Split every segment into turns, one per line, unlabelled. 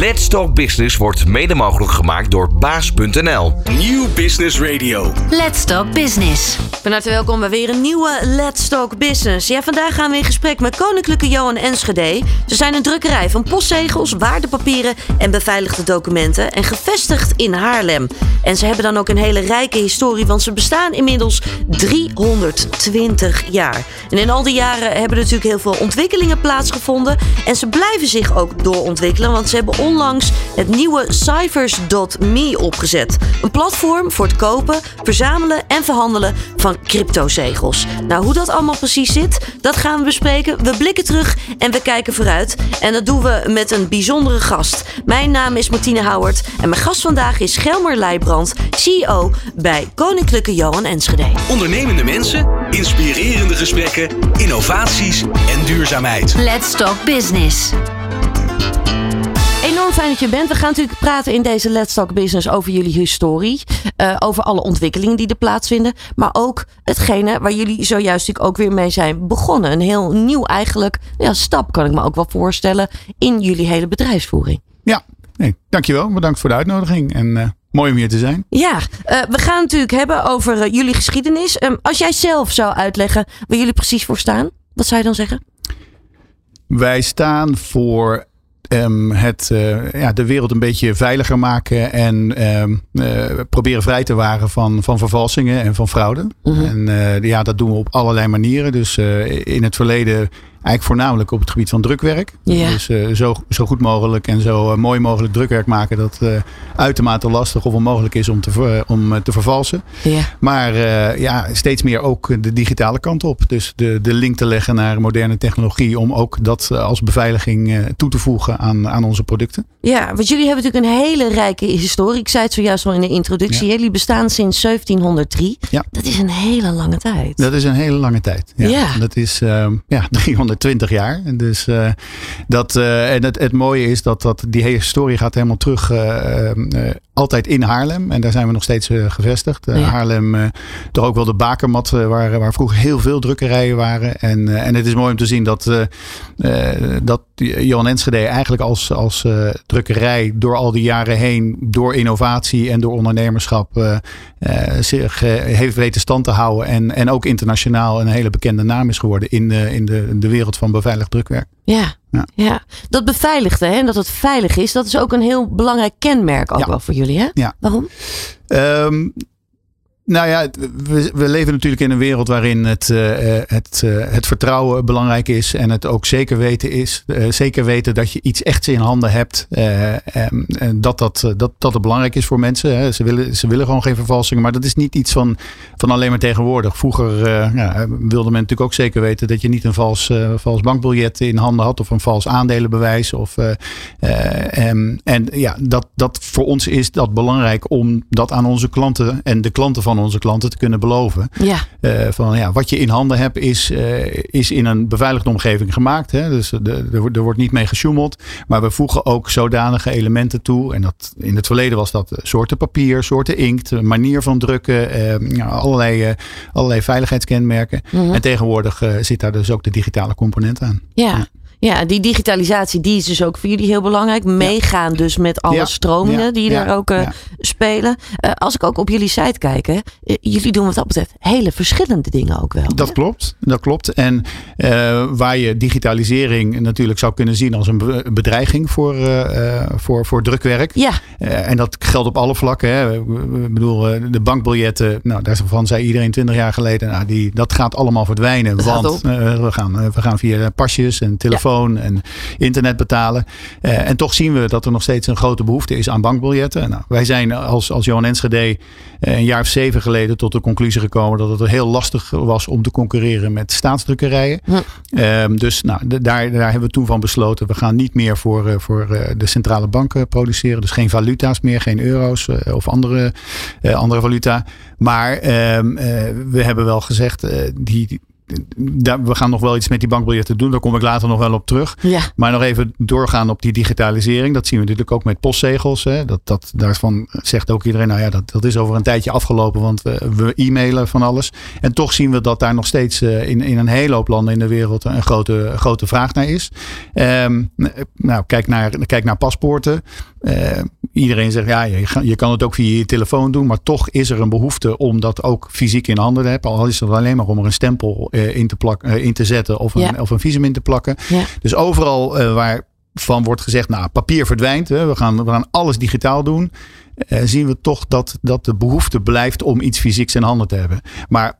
Let's Talk Business wordt mede mogelijk gemaakt door baas.nl.
Nieuw Business Radio.
Let's Talk Business.
Van harte welkom bij weer een nieuwe Let's Talk Business. Ja, vandaag gaan we in gesprek met Koninklijke Johan Enschede. Ze zijn een drukkerij van postzegels, waardepapieren en beveiligde documenten. En gevestigd in Haarlem. En ze hebben dan ook een hele rijke historie, want ze bestaan inmiddels 320 jaar. En in al die jaren hebben er natuurlijk heel veel ontwikkelingen plaatsgevonden. En ze blijven zich ook doorontwikkelen, want ze hebben onlangs het nieuwe Cyphers.me opgezet. Een platform voor het kopen, verzamelen en verhandelen van cryptozegels. Nou, hoe dat allemaal precies zit, dat gaan we bespreken. We blikken terug en we kijken vooruit. En dat doen we met een bijzondere gast. Mijn naam is Martine Houwert en mijn gast vandaag is Gelmer Leijbrand, CEO bij Koninklijke Johan Enschede.
Ondernemende mensen, inspirerende gesprekken, innovaties en duurzaamheid.
Let's Talk Business.
Fijn dat je bent. We gaan natuurlijk praten in deze Let's Talk Business over jullie historie. eh, over alle ontwikkelingen die er plaatsvinden. Maar ook hetgene waar jullie zojuist ook weer mee zijn begonnen. Een heel nieuw eigenlijk ja, stap kan ik me ook wel voorstellen in jullie hele bedrijfsvoering.
Ja, nee, dankjewel. Bedankt voor de uitnodiging. En eh, mooi om hier te zijn.
Ja, eh, we gaan natuurlijk hebben over jullie geschiedenis. Ehm, als jij zelf zou uitleggen waar jullie precies voor staan, wat zou je dan zeggen?
Wij staan voor ehm, het, eh, ja, de wereld een beetje veiliger maken. En ehm, eh, proberen vrij te waren van, van vervalsingen en van fraude.
Mhm.
En eh, ja, dat doen we op allerlei manieren. Dus in het verleden eigenlijk voornamelijk op het gebied van drukwerk.
Ja.
Dus zo, zo goed mogelijk en zo eh, mooi mogelijk drukwerk maken dat eh, uitermate lastig of onmogelijk is om te, om, te vervalsen.
Ja.
Maar ja, steeds meer ook de digitale kant op. Dus de, de link te leggen naar moderne technologie om ook dat als beveiliging toe te voegen aan, aan onze producten.
Ja, want jullie hebben natuurlijk een hele rijke historie. Ik zei het zojuist al in de introductie. Jullie bestaan sinds 1703.
Ja.
Dat is een hele lange tijd.
Dat is een hele lange tijd. Ja,
Ja.
Dat is eh, ja, 320 jaar. En Dus eh, dat, eh, en het, het mooie is dat, dat die hele historie gaat helemaal terug. eh, eh, altijd in Haarlem. En daar zijn we nog steeds gevestigd.
Ja.
Haarlem, toch ook wel de bakermat waar, waar vroeger heel veel drukkerijen waren. En, en het is mooi om te zien dat, dat Johan Enschede eigenlijk als, als drukkerij door al die jaren heen, door innovatie en door ondernemerschap, eh, zich eh, heeft weten stand te houden. En, en ook internationaal een hele bekende naam is geworden in de, in de, de wereld van beveiligd drukwerk.
Ja.
Ja.
Ja. dat beveiligde hè, en dat het veilig is, dat is ook een heel belangrijk kenmerk ook
Ja.
wel voor jullie. Hè?
Ja.
Waarom?
Ehm, nou ja, we, we leven natuurlijk in een wereld waarin het, eh, eh, het, eh, het vertrouwen belangrijk is. En het ook zeker weten is. zeker weten dat je iets echts in handen hebt. en, dat, dat, dat, dat het belangrijk is voor mensen. Hè. Ze, willen, ze willen gewoon geen vervalsingen. Maar dat is niet iets van, van alleen maar tegenwoordig. Vroeger ja, wilde men natuurlijk ook zeker weten dat je niet een vals, vals bankbiljet in handen had. Of een vals aandelenbewijs. Of, eh, eh, en, en ja, dat, dat voor ons is dat belangrijk om dat aan onze klanten en de klanten van onze klanten te kunnen beloven.
Ja.
Eh, van ja, wat je in handen hebt is, eh, is in een beveiligde omgeving gemaakt. Hè? Dus de, de- er, wordt- er wordt niet mee gesjoemeld. Maar we voegen ook zodanige elementen toe. En dat, in het verleden was dat eh, soorten papier, soorten inkt, manier van drukken, ja, allerlei, allerlei veiligheidskenmerken.
Mhm.
En tegenwoordig zit daar dus ook de digitale component aan.
Ja. Ja, die digitalisatie die is dus ook voor jullie heel belangrijk. Meegaan dus met alle
Ja.
stromingen
Ja.
die
Ja.
daar ook eh,
Ja.
spelen. Eh, als ik ook op jullie site kijk, hè, eh, jullie doen wat dat betreft hele verschillende dingen ook wel.
Dat
hè?
klopt, dat klopt. En waar je digitalisering natuurlijk zou kunnen zien als een be- bedreiging voor, voor, voor drukwerk.
Ja,
en dat geldt op alle vlakken. Hè. Ik bedoel, de bankbiljetten, nou, daarvan zei iedereen twintig jaar geleden, nou, die, dat gaat allemaal verdwijnen.
Dat
want we, gaan, we gaan via pasjes en telefoon en internet betalen. Eh, en toch zien we dat er nog steeds een grote behoefte is aan bankbiljetten. Nou, wij zijn als, als Johan Enschede eh, een jaar of zeven geleden tot de conclusie gekomen dat het heel lastig was om te concurreren met staatsdrukkerijen.
Hm.
Ehm, dus nou, daar, daar hebben we toen van besloten. We gaan niet meer voor, eh, voor de centrale banken produceren. Dus geen valuta's meer, geen euro's of andere, andere valuta. Maar ehm, eh, we hebben wel gezegd, die, we gaan nog wel iets met die bankbiljetten doen. Daar kom ik later nog wel op terug.
Ja.
Maar nog even doorgaan op die digitalisering. Dat zien we natuurlijk ook met postzegels. Hè. Dat, dat, daarvan zegt ook iedereen, nou ja, dat, dat is over een tijdje afgelopen. Want we, we e-mailen van alles. En toch zien we dat daar nog steeds uh, in, in een hele hoop landen in de wereld een grote, grote vraag naar is. Um, nou, kijk naar, kijk naar paspoorten. Uh, iedereen zegt, ja, je, je kan het ook via je telefoon doen. Maar toch is er een behoefte om dat ook fysiek in handen te hebben. Al is het alleen maar om er een stempel uh, in, te plak, uh, in te zetten of een, ja. of een visum in te plakken.
Ja.
Dus overal waar van wordt gezegd, nou, papier verdwijnt. Hè, we, gaan, we gaan alles digitaal doen. zien we toch dat, dat de behoefte blijft om iets fysieks in handen te hebben. Maar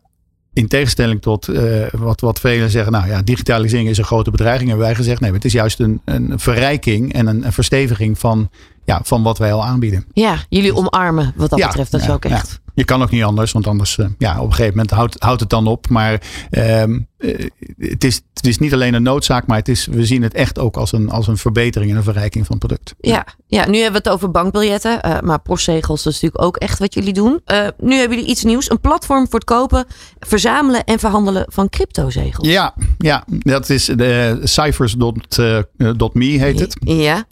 in tegenstelling tot uh, wat, wat velen zeggen, nou ja, digitalisering is een grote bedreiging. Hebben wij gezegd, nee, het is juist een, een verrijking en een, een versteviging van, ja, van wat wij al aanbieden.
Ja, jullie omarmen wat dat betreft. Dat is ook echt.
Je kan ook niet anders, want anders, uh, ja, op een gegeven moment houdt, houdt het dan op. Maar um, uh, het, is, het is niet alleen een noodzaak, maar het is, we zien het echt ook als een, als een verbetering en een verrijking van het product.
Ja, ja, nu hebben we het over bankbiljetten, uh, maar postzegels dat is natuurlijk ook echt wat jullie doen. Uh, nu hebben jullie iets nieuws, een platform voor het kopen, verzamelen en verhandelen van cryptozegels.
Ja, ja dat is de ciphers.me heet het.
Ja.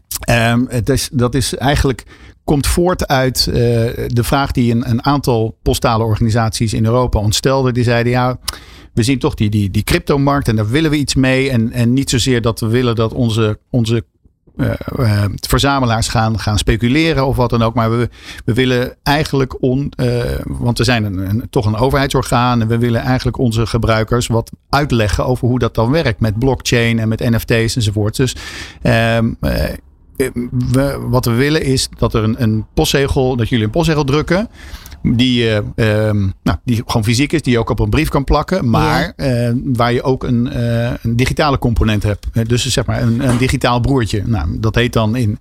Um, het is, dat is eigenlijk komt voort uit uh, de vraag die een, een, aantal postale organisaties in Europa ons stelden. Die zeiden ja, we zien toch die, die, die cryptomarkt en daar willen we iets mee. En, en niet zozeer dat we willen dat onze, onze uh, uh, verzamelaars gaan, gaan speculeren of wat dan ook. Maar we, we willen eigenlijk, on, want we zijn een, toch een overheidsorgaan. En we willen eigenlijk onze gebruikers wat uitleggen over hoe dat dan werkt met blockchain en met NFT's enzovoort. Dus um, we, wat we willen is dat er een, een postzegel, dat jullie een postzegel drukken. Die, uh, um, nou, die gewoon fysiek is, die je ook op een brief kan plakken. Maar ja. uh, waar je ook een, uh, een, digitale component hebt. Dus zeg maar een, een digitaal broertje. Nou, dat heet dan in,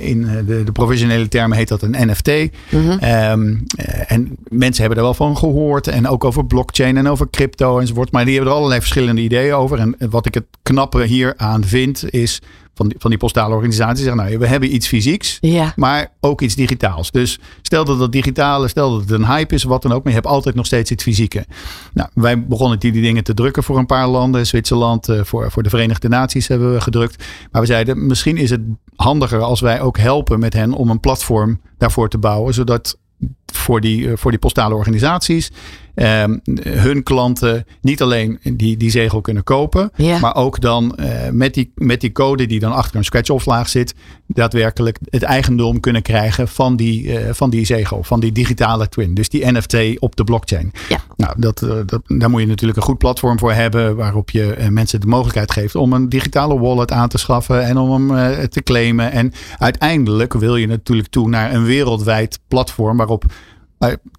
in de, de, professionele termen heet dat een NFT.
Mhm.
Um, en mensen hebben er wel van gehoord. En ook over blockchain en over crypto enzovoort. Maar die hebben er allerlei verschillende ideeën over. En wat ik het knappe hier aan vind is van die, van die postale organisatie zeggen, nou, we hebben iets fysieks,
ja.
maar ook iets digitaals. Dus stel dat het digitale, stel dat het een hype is, wat dan ook, maar je hebt altijd nog steeds iets fysieke. Nou, wij begonnen die, die dingen te drukken voor een paar landen, Zwitserland, uh, voor, voor de Verenigde Naties hebben we gedrukt. Maar we zeiden, misschien is het handiger als wij ook helpen met hen om een platform daarvoor te bouwen, zodat voor die, voor die postale organisaties. Um, hun klanten niet alleen die, die zegel kunnen kopen,
ja.
maar ook dan uh, met, die, met die code die dan achter een scratch-off-laag zit, daadwerkelijk het eigendom kunnen krijgen van die, uh, van die zegel, van die digitale twin. Dus die NFT op de blockchain.
Ja.
Nou, dat, uh, dat, daar moet je natuurlijk een goed platform voor hebben, waarop je mensen de mogelijkheid geeft om een digitale wallet aan te schaffen en om hem te claimen. En uiteindelijk wil je natuurlijk toe naar een wereldwijd platform waarop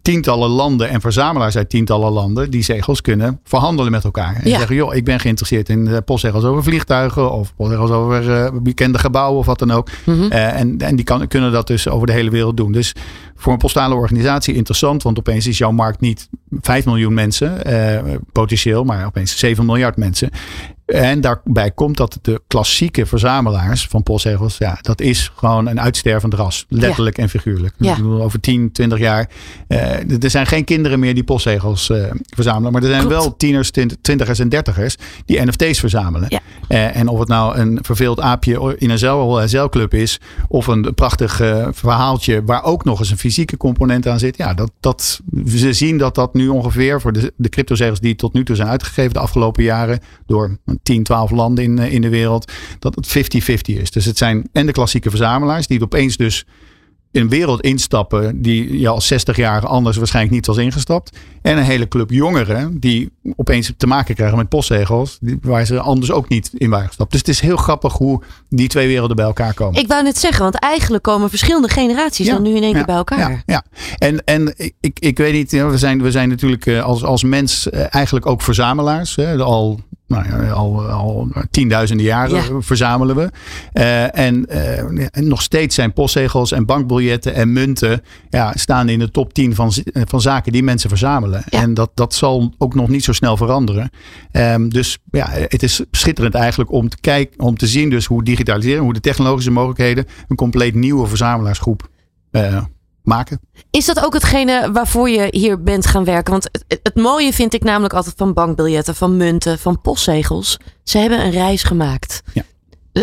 tientallen landen en verzamelaars uit tientallen landen die zegels kunnen verhandelen met elkaar. En
ja.
zeggen, joh, ik ben geïnteresseerd in postzegels over vliegtuigen of postzegels over uh, bekende gebouwen of wat dan ook.
Mhm.
Mm -hmm. uh, en en die kan, kunnen dat dus over de hele wereld doen. Dus voor een postale organisatie interessant, want opeens is jouw markt niet 5 miljoen mensen uh, potentieel, maar opeens 7 miljard mensen. En daarbij komt dat de klassieke verzamelaars van postzegels, ja, dat is gewoon een uitstervend ras. Letterlijk
ja.
en figuurlijk.
Ja.
Over 10, 20 jaar. Uh, er zijn geen kinderen meer die postzegels uh, verzamelen. Maar er zijn
Klopt.
wel tieners, twintigers en dertigers die NFT's verzamelen.
Ja.
Uh, en of het nou een verveeld aapje in een zeil, zeilclub is. Of een prachtig verhaaltje waar ook nog eens een fysieke component aan zit. Ja, dat, dat, ze zien dat dat nu ongeveer voor de, de cryptozegels die tot nu toe zijn uitgegeven de afgelopen jaren. Door 10, 12 landen in, in de wereld. Dat het 50-50 is. Dus het zijn en de klassieke verzamelaars die opeens dus een wereld instappen die je als 60-jarige anders waarschijnlijk niet was ingestapt. En een hele club jongeren die opeens te maken krijgen met postzegels die, waar ze anders ook niet in waren gestapt. Dus het is heel grappig hoe die twee werelden bij elkaar komen.
Ik wou net zeggen, want eigenlijk komen verschillende generaties
ja,
dan nu in één
ja,
keer bij elkaar.
Ja, ja. En, en ik, ik weet niet, we zijn, we zijn natuurlijk eh, als, als mens eigenlijk ook verzamelaars. Hè, al nou ja, al, al tienduizenden jaren
ja.
verzamelen we. Uh, en, uh, en, nog steeds zijn postzegels en bankbiljetten en munten ja, staan in de top 10 van, van zaken die mensen verzamelen.
Ja.
En dat, dat zal ook nog niet zo snel veranderen. Um, dus ja, het is schitterend eigenlijk om te kijken, om te zien dus hoe digitaliseren, hoe de technologische mogelijkheden een compleet nieuwe verzamelaarsgroep uh, maken.
Is dat ook hetgene waarvoor je hier bent gaan werken? Want het, het, mooie vind ik namelijk altijd van bankbiljetten, van munten, van postzegels. Ze hebben een reis gemaakt.
Ja.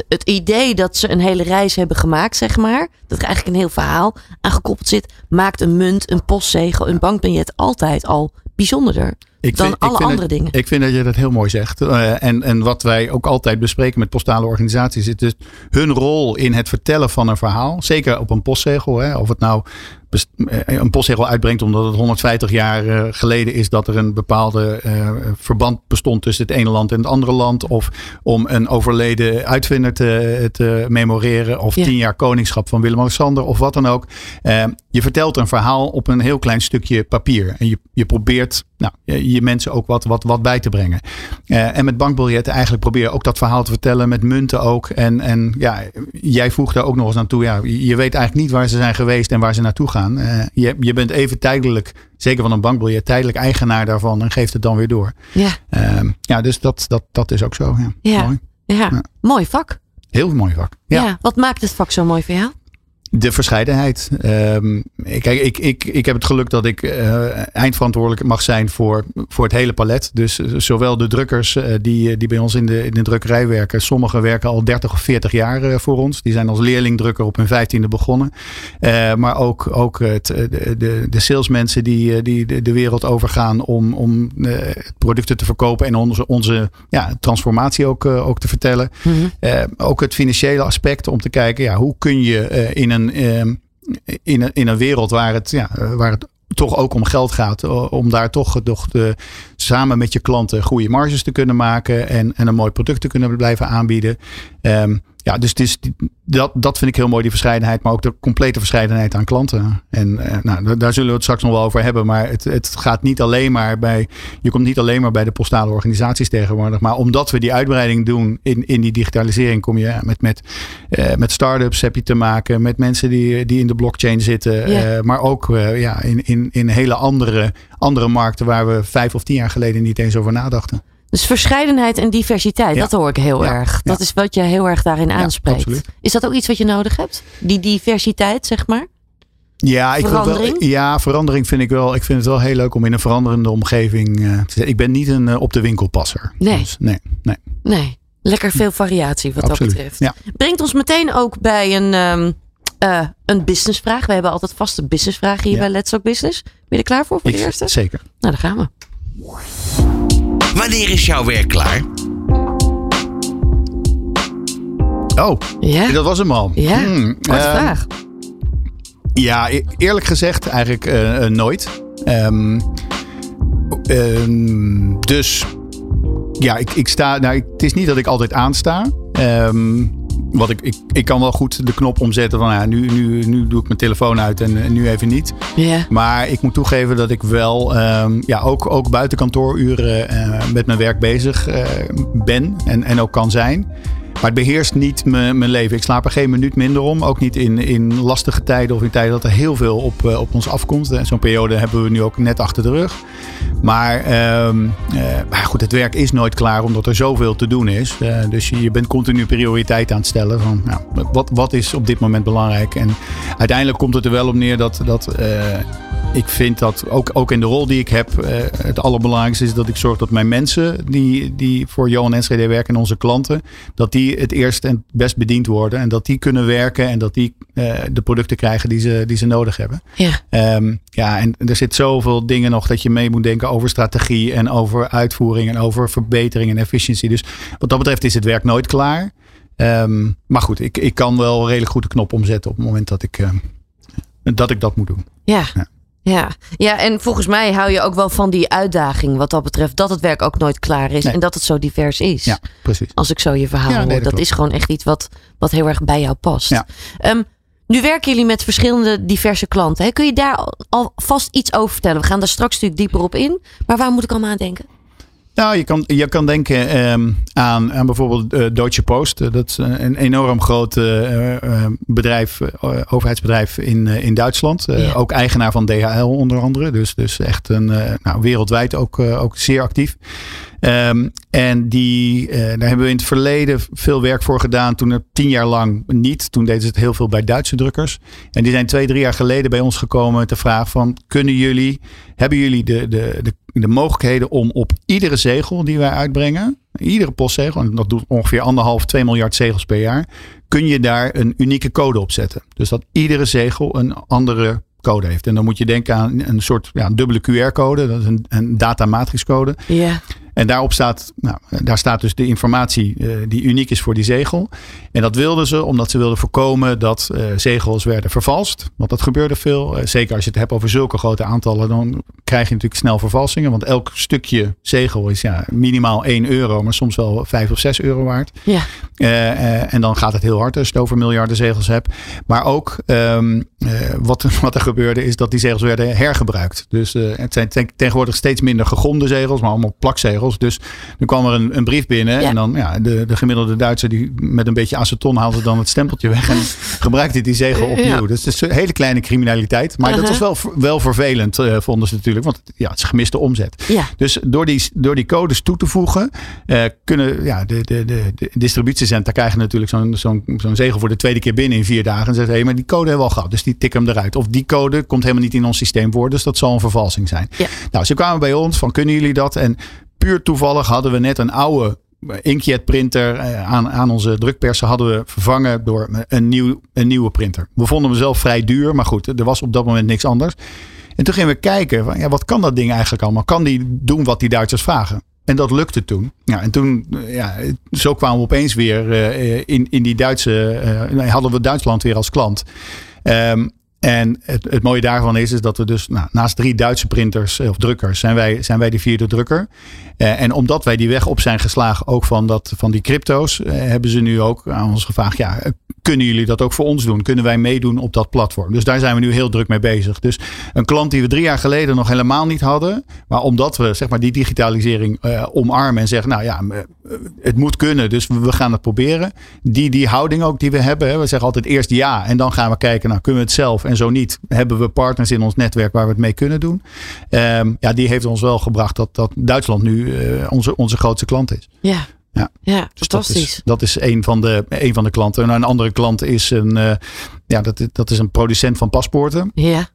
Het idee dat ze een hele reis hebben gemaakt, zeg maar, dat er eigenlijk een heel verhaal aan gekoppeld zit, maakt een munt, een postzegel, een bankbiljet altijd al bijzonderder
Ik
dan
vind-
alle
vind
andere
dat-
dingen.
Ik vind dat je dat heel mooi zegt. Eh, en, en wat wij ook altijd bespreken met postale organisaties, is dus hun rol in het vertellen van een verhaal. Zeker op een postzegel. Hè, of het nou eh, een postzegel uitbrengt omdat het 150 jaar eh, geleden is dat er een bepaalde verband bestond tussen het ene land en het andere land. Of om een overleden uitvinder te, te memoreren. Of
Ja.
tien jaar koningschap van Willem-Alexander of wat dan ook. Je vertelt een verhaal op een heel klein stukje papier. En je, je probeert nou, je, je mensen ook wat, wat, wat bij te brengen. Eh, en met bankbiljetten eigenlijk probeer ook dat verhaal te vertellen. Met munten ook. En, en ja, jij voegt daar ook nog eens aan toe. Ja, je weet eigenlijk niet waar ze zijn geweest en waar ze naartoe gaan. Eh, je, je bent even tijdelijk, zeker van een bankbiljet, tijdelijk eigenaar daarvan. En geeft het dan weer door.
Ja,
Eh, ja, dus dat, dat, dat is ook zo. Ja.
Ja.
Mooi.
ja.
Ja.
mooi vak.
Heel mooi vak.
Ja.
Ja.
Wat maakt het vak zo mooi voor jou?
De verscheidenheid. Ehm, kijk, ik, ik, ik heb het geluk dat ik eh, eindverantwoordelijk mag zijn voor, voor het hele palet. Dus eh, zowel de drukkers eh, die, die bij ons in de, in de drukkerij werken. Sommigen werken al 30 of 40 jaar voor ons. Die zijn als leerlingdrukker op hun vijftiende begonnen. Maar ook, ook het, de, de, de salesmensen die, die de, de wereld overgaan om, om producten te verkopen. En onze, onze ja, transformatie ook, ook te vertellen. Eh, ook het financiële aspect om te kijken, ja, hoe kun je in, een, ehm, in, een, in een wereld waar het, ja, waar het toch ook om geld gaat, om daar toch, toch de, samen met je klanten goede marges te kunnen maken en, en een mooi product te kunnen blijven aanbieden. Ehm, ja, dus het is, dat, dat vind ik heel mooi, die verscheidenheid, maar ook de complete verscheidenheid aan klanten. En eh, nou, daar- zullen we het straks nog wel over hebben, maar het, het gaat niet alleen maar bij, je komt niet alleen maar bij de postale organisaties tegenwoordig, maar omdat we die uitbreiding doen in, in die digitalisering, kom je met, met, eh, met start-ups heb je te maken, met mensen die, die in de blockchain zitten, eh, maar ook eh, ja, in, in, in hele andere, andere markten waar we vijf of tien jaar geleden niet eens over nadachten.
Dus verscheidenheid en diversiteit,
Ja.
dat hoor ik heel
Ja.
erg. Dat
Ja.
is wat je heel erg daarin aanspreekt. Is dat ook iets wat je nodig hebt? Die diversiteit, zeg maar?
Ja, ik
Verandering?
Wel, ja, verandering vind ik wel. Ik vind het wel heel leuk om in een veranderende omgeving eh, te. Ik ben niet een eh, op de winkelpasser.
Nee.
Dus, nee, nee.
Nee, lekker veel variatie wat
absoluut.
dat betreft. Brengt ons meteen ook bij een, ehm eh, een businessvraag. We hebben altijd vaste businessvragen hier bij Let's Talk Business. Ben je er klaar voor, voor de eerste?
Zeker.
Nou, daar gaan we.
Wanneer is jouw werk klaar?
Oh,
Ja,
dat was hem al.
ja.
Hmm,
korte
ehm,
vraag.
Ja, e- eerlijk gezegd eigenlijk eh, eh, nooit. Ehm, ehm, dus ja, ik, ik sta. Nou, ik- het is niet dat ik altijd aansta. Ehm wat ik, ik, ik kan wel goed de knop omzetten van ja, nu, nu, nu doe ik mijn telefoon uit en, en nu even niet. Maar ik moet toegeven dat ik wel ehm, ja, ook, ook buiten kantooruren eh, met mijn werk bezig eh, ben en, en ook kan zijn. Maar het beheerst niet mijn leven. Ik slaap er geen minuut minder om. Ook niet in, in lastige tijden of in tijden dat er heel veel op, eh, op ons afkomt. En Zo'n periode hebben we nu ook net achter de rug. Maar, ehm, eh, goed, het werk is nooit klaar omdat er zoveel te doen is. Eh, dus je, je bent continu prioriteit aan het stellen. Van, nou, wat, wat is op dit moment belangrijk? En uiteindelijk komt het er wel op neer dat, dat ik vind dat ook, ook in de rol die ik heb, eh, het allerbelangrijkste is dat ik zorg dat mijn mensen die, die voor Johan Enschede werken en onze klanten, dat die het eerst en best bediend worden. En dat die kunnen werken en dat die eh, de producten krijgen die ze, die ze nodig hebben.
ja.
Ehm, ja, en er zit zoveel dingen nog dat je mee moet denken over strategie en over uitvoering en over verbetering en efficiëntie. Dus wat dat betreft is het werk nooit klaar. Ehm, maar goed, ik, ik kan wel redelijk goed de knop omzetten op het moment dat ik, ehm, dat, ik dat moet doen.
Ja.
Ja.
Ja. ja, en volgens mij hou je ook wel van die uitdaging wat dat betreft. Dat het werk ook nooit klaar is
Nee.
en dat het zo divers is.
Ja, precies.
Als ik zo je verhaal
Ja, nee,
hoor.
dat
is gewoon echt iets wat, wat heel erg bij jou past.
Ja.
Ehm, nu werken jullie met verschillende diverse klanten. Hè? Kun je daar al- alvast iets over vertellen? We gaan daar straks natuurlijk dieper op in. Maar waar moet ik allemaal aan denken?
Nou, je kan, je kan denken ehm, aan, aan bijvoorbeeld uh, Deutsche Post. Uh, dat is een enorm groot uh, bedrijf, overheidsbedrijf in, in Duitsland. Ja. Ook eigenaar van DHL onder andere. Dus, dus echt een, nou, wereldwijd ook, ook zeer actief. Um, en die, uh, daar hebben we in het verleden veel werk voor gedaan. Toen er tien jaar lang niet. Toen deden ze het heel veel bij Duitse drukkers. En die zijn twee, drie jaar geleden bij ons gekomen te vragen van... Kunnen jullie, hebben jullie de, de, de, de mogelijkheden om op iedere zegel die wij uitbrengen... Iedere postzegel, en dat doet ongeveer anderhalf, twee miljard zegels per jaar... Kun je daar een unieke code op zetten. Dus dat iedere zegel een andere code heeft. En dan moet je denken aan een soort ja, dubbele QR-code. Dat is een, een datamatrixcode.
Ja.
En daarop staat, nou, daar staat dus de informatie uh, die uniek is voor die zegel. En dat wilden ze omdat ze wilden voorkomen dat uh, zegels werden vervalst. Want dat gebeurde veel. Uh, zeker als je het hebt over zulke grote aantallen, dan krijg je natuurlijk snel vervalsingen. Want elk stukje zegel is ja, minimaal 1 euro, maar soms wel 5 of 6 euro waard.
Ja.
en dan gaat het heel hard als je het over miljarden zegels hebt. Maar ook um, wat, wat er gebeurde is dat die zegels werden hergebruikt. Dus het zijn tegenwoordig steeds minder gegomde zegels, maar allemaal plakzegels. Dus nu kwam er een, een brief binnen. En dan ja, de, de gemiddelde Duitser die met een beetje aceton haalde dan het stempeltje weg. En gebruikte die zegel opnieuw. Ja. Dus het is een hele kleine criminaliteit. Maar uh -huh. dat was wel, wel vervelend, uh, vonden ze natuurlijk. Want ja, het is gemiste omzet.
Ja.
Dus door die, door die codes toe te voegen, uh, kunnen ja, de, de, de, de distributiecenten krijgen natuurlijk zo'n zo'n zo'n zegel voor de tweede keer binnen in vier dagen. En zeggen, hé, hey, maar die code hebben we al gehad. Dus die tikken hem eruit. Of die code komt helemaal niet in ons systeem voor. Dus dat zal een vervalsing zijn.
Ja.
Nou, ze kwamen bij ons van, kunnen jullie dat? En puur toevallig hadden we net een oude inkjet printer aan, aan onze drukpersen hadden we vervangen door een, nieuw, een nieuwe printer. We vonden hem zelf vrij duur, maar goed, er was op dat moment niks anders. En toen gingen we kijken, van, ja, wat kan dat ding eigenlijk allemaal? Kan die doen wat die Duitsers vragen? En dat lukte toen. Ja, en toen, ja, zo kwamen we opeens weer uh, in, in die Duitse, uh, hadden we Duitsland weer als klant. Um, en het, het, mooie daarvan is, is dat we dus nou, naast drie Duitse printers of drukkers zijn wij, zijn wij de vierde drukker. Uh, en omdat wij die weg op zijn geslagen, ook van, dat, van die crypto's, uh, hebben ze nu ook aan ons gevraagd: ja, kunnen jullie dat ook voor ons doen? Kunnen wij meedoen op dat platform? Dus daar zijn we nu heel druk mee bezig. Dus een klant die we drie jaar geleden nog helemaal niet hadden, maar omdat we zeg maar die digitalisering uh, omarmen en zeggen: nou ja, het moet kunnen, dus we gaan het proberen. Die, die houding ook die we hebben, hè, we zeggen altijd eerst ja en dan gaan we kijken, nou kunnen we het zelf en zo niet, hebben we partners in ons netwerk waar we het mee kunnen doen. Um, ja, die heeft ons wel gebracht dat, dat Duitsland nu uh, onze, onze grootste klant is.
Ja.
Ja,
ja
dus
fantastisch.
Dat is, dat is een, van de, een van de klanten. En een andere klant is een, uh, ja, dat, dat is een producent van paspoorten.
Ja.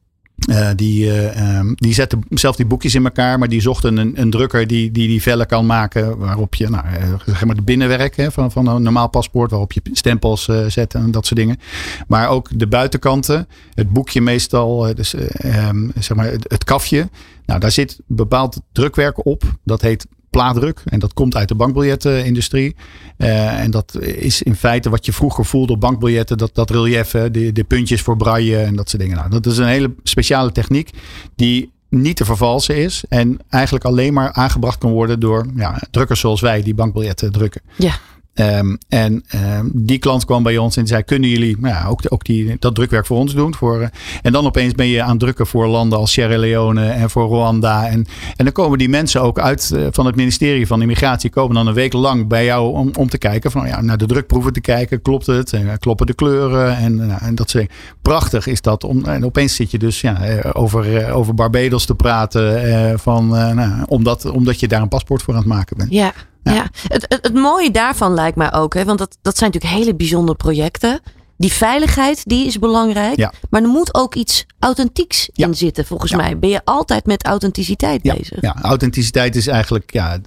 Uh, die, uh, um, die zette zelf die boekjes in elkaar, maar die zochten een, een drukker die, die die vellen kan maken. Waarop je, nou, uh, zeg maar de binnenwerk hè, van, van een normaal paspoort, waarop je stempels zet en dat soort dingen. Maar ook de buitenkanten, het boekje meestal, dus, um, zeg maar het, het kafje. Nou, daar zit bepaald drukwerk op. Dat heet plaatdruk. En dat komt uit de bankbiljettenindustrie. Uh, en dat is in feite wat je vroeger voelde op bankbiljetten. Dat, dat relief, de, de puntjes voor braille en dat soort dingen. Nou, dat is een hele speciale techniek die niet te vervalsen is. En eigenlijk alleen maar aangebracht kan worden door ja, drukkers zoals wij die bankbiljetten drukken.
Ja.
Um, en um, die klant kwam bij ons en zei: Kunnen jullie nou ja, ook, ook die, dat drukwerk voor ons doen? Voor, uh, en dan opeens ben je aan het drukken voor landen als Sierra Leone en voor Rwanda. En, en dan komen die mensen ook uit uh, van het ministerie van Immigratie, komen dan een week lang bij jou om, om te kijken: van, ja, naar de drukproeven te kijken. Klopt het? En, kloppen de kleuren? En, uh, en dat soort Prachtig is dat. Om, en opeens zit je dus ja, over, over Barbados te praten, van, nou, omdat, omdat je daar een paspoort voor aan het maken bent.
Ja. Ja, ja. Het, het, het, mooie daarvan lijkt mij ook, hè, want dat, dat zijn natuurlijk hele bijzondere projecten. Die veiligheid, die is belangrijk.
Ja.
Maar er moet ook iets authentieks
ja.
in zitten. Volgens mij ben je altijd met authenticiteit bezig.
Ja, authenticiteit is eigenlijk, ja,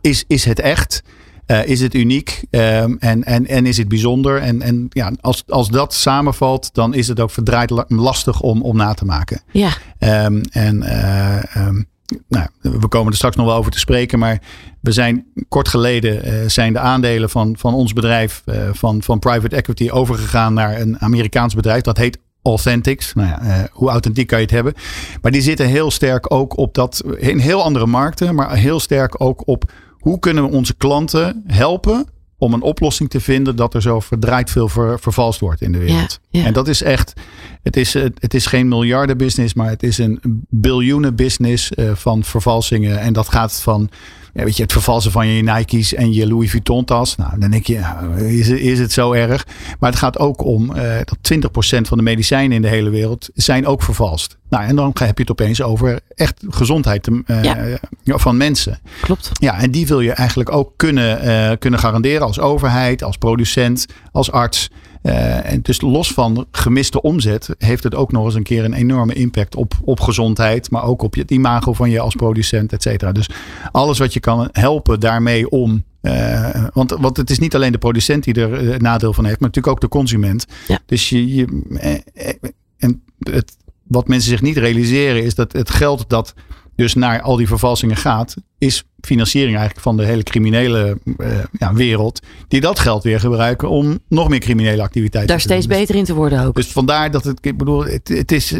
is, is het echt? Uh, is het uniek um, en, en, en is het bijzonder? En, en ja, als, als dat samenvalt, dan is het ook verdraaid lastig om, om na te maken.
Ja.
Um, en uh, um, nou, we komen er straks nog wel over te spreken, maar we zijn kort geleden uh, zijn de aandelen van, van ons bedrijf, uh, van, van private equity, overgegaan naar een Amerikaans bedrijf. Dat heet Authentics. Nou ja, uh, hoe authentiek kan je het hebben? Maar die zitten heel sterk ook op dat, in heel andere markten, maar heel sterk ook op hoe kunnen we onze klanten helpen om een oplossing te vinden dat er zo verdraaid veel ver, vervalst wordt in de wereld.
Ja, ja.
En dat is echt, het, het, is, het is geen miljardenbusiness, maar het is een biljoenen business van vervalsingen. En dat gaat van ja, weet je, het vervalsen van je Nike's en je Louis Vuitton tas. Nou, dan denk je, is, is het zo erg? Maar het gaat ook om uh, dat 20% van de medicijnen in de hele wereld zijn ook vervalst. Nou, en dan heb je het opeens over echt gezondheid uh, ja. van mensen.
Klopt.
Ja, en die wil je eigenlijk ook kunnen, uh, kunnen garanderen als overheid, als producent, als arts. Uh, en dus los van gemiste omzet heeft het ook nog eens een keer een enorme impact op, op gezondheid, maar ook op het imago van je als producent, et cetera. Dus alles wat je kan helpen daarmee om. Uh, want, want het is niet alleen de producent die er uh, nadeel van heeft, maar natuurlijk ook de consument.
Ja.
Dus je, je en het, wat mensen zich niet realiseren is dat het geld dat dus naar al die vervalsingen gaat, is financiering eigenlijk van de hele criminele uh, ja, wereld. Die dat geld weer gebruiken om nog meer criminele activiteiten
Daar
te
steeds
doen.
beter in te worden ook.
Dus vandaar dat het, ik bedoel, het, het is,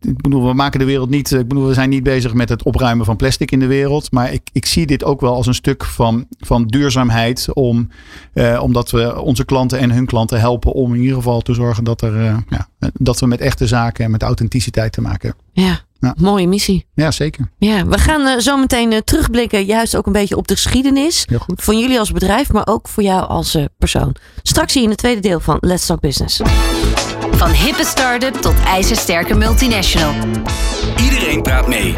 ik bedoel, we maken de wereld niet, ik bedoel, we zijn niet bezig met het opruimen van plastic in de wereld. Maar ik, ik zie dit ook wel als een stuk van, van duurzaamheid. Om, uh, omdat we onze klanten en hun klanten helpen om in ieder geval te zorgen dat, er, uh, ja, dat we met echte zaken en met authenticiteit te maken hebben.
Ja. Ja. Mooie missie.
Ja, zeker.
Ja, we gaan uh, zo meteen uh, terugblikken, juist ook een beetje op de geschiedenis.
Heel goed.
Van jullie als bedrijf, maar ook voor jou als uh, persoon. Straks zie je in het tweede deel van Let's Talk Business.
Van hippe start-up tot ijzersterke multinational.
Iedereen praat mee.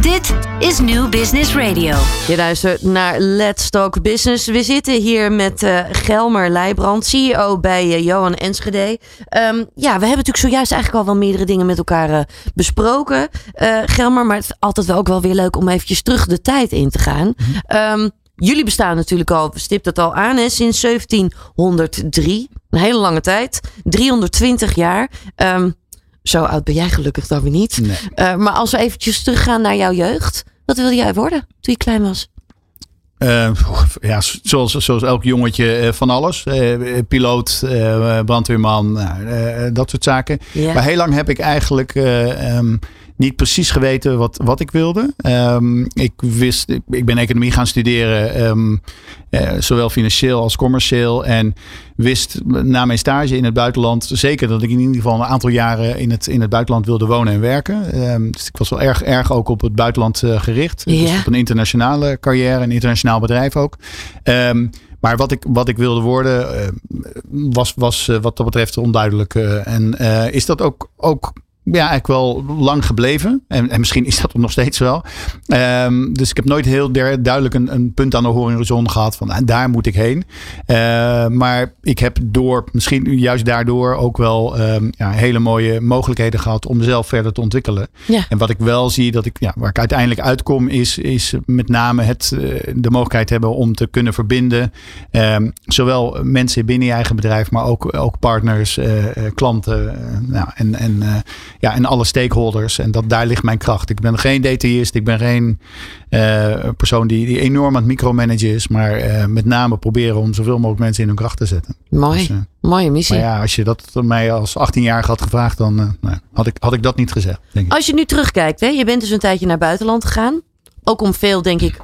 Dit is New Business Radio.
Je luistert naar Let's Talk Business. We zitten hier met uh, Gelmer Leijbrand, CEO bij uh, Johan Enschede. Um, ja, we hebben natuurlijk zojuist eigenlijk al wel meerdere dingen met elkaar uh, besproken. Gelmer, maar het is altijd wel ook wel weer leuk om eventjes terug de tijd in te gaan. Mm-hmm. Um, jullie bestaan natuurlijk al, stipt het al aan, hè, sinds 1703. Een hele lange tijd. 320 jaar. Um, zo oud ben jij gelukkig dan weer niet.
Nee.
Uh, maar als we eventjes teruggaan naar jouw jeugd. Wat wilde jij worden toen je klein was?
Uh, ja, zoals, zoals elk jongetje uh, van alles. Uh, piloot, brandweerman, dat soort zaken.
Ja.
Maar heel lang heb ik eigenlijk um, niet precies geweten wat, wat ik wilde. Um, ik wist, ik, ik ben economie gaan studeren, um, uh, zowel financieel als commercieel. En wist na mijn stage in het buitenland zeker dat ik in ieder geval een aantal jaren in het, in het buitenland wilde wonen en werken. Um, dus ik was wel erg, erg ook op het buitenland uh, gericht. Dus op een internationale carrière, een internationaal bedrijf ook. Maar wat ik, wat ik wilde worden uh, was, was wat dat betreft onduidelijk. Uh, en is dat ook, ook ja, eigenlijk wel lang gebleven. En, en misschien is dat nog steeds wel. Um, dus ik heb nooit heel duidelijk een, een, punt aan de horizon gehad van nou, daar moet ik heen. Uh, maar ik heb door, misschien juist daardoor ook wel um, ja, hele mooie mogelijkheden gehad om mezelf verder te ontwikkelen.
Ja.
En wat ik wel zie, dat ik, ja, waar ik uiteindelijk uitkom, is, is met name het, uh, de mogelijkheid hebben om te kunnen verbinden. Um, zowel mensen binnen je eigen bedrijf, maar ook, ook partners, uh, klanten nou, en, en ja, en alle stakeholders. En dat, daar ligt mijn kracht. Ik ben geen detailist. Ik ben geen uh, persoon die, die enorm aan het micromanagen is. Maar uh, met name proberen om zoveel mogelijk mensen in hun kracht te zetten.
Mooi. Dus, uh, Mooie missie.
Maar ja, als je dat mij als 18-jarige had gevraagd, dan nou, had, ik, had ik dat niet gezegd. Denk ik.
Als je nu terugkijkt, hè, je bent dus een tijdje naar buitenland gegaan. Ook om veel, denk ik,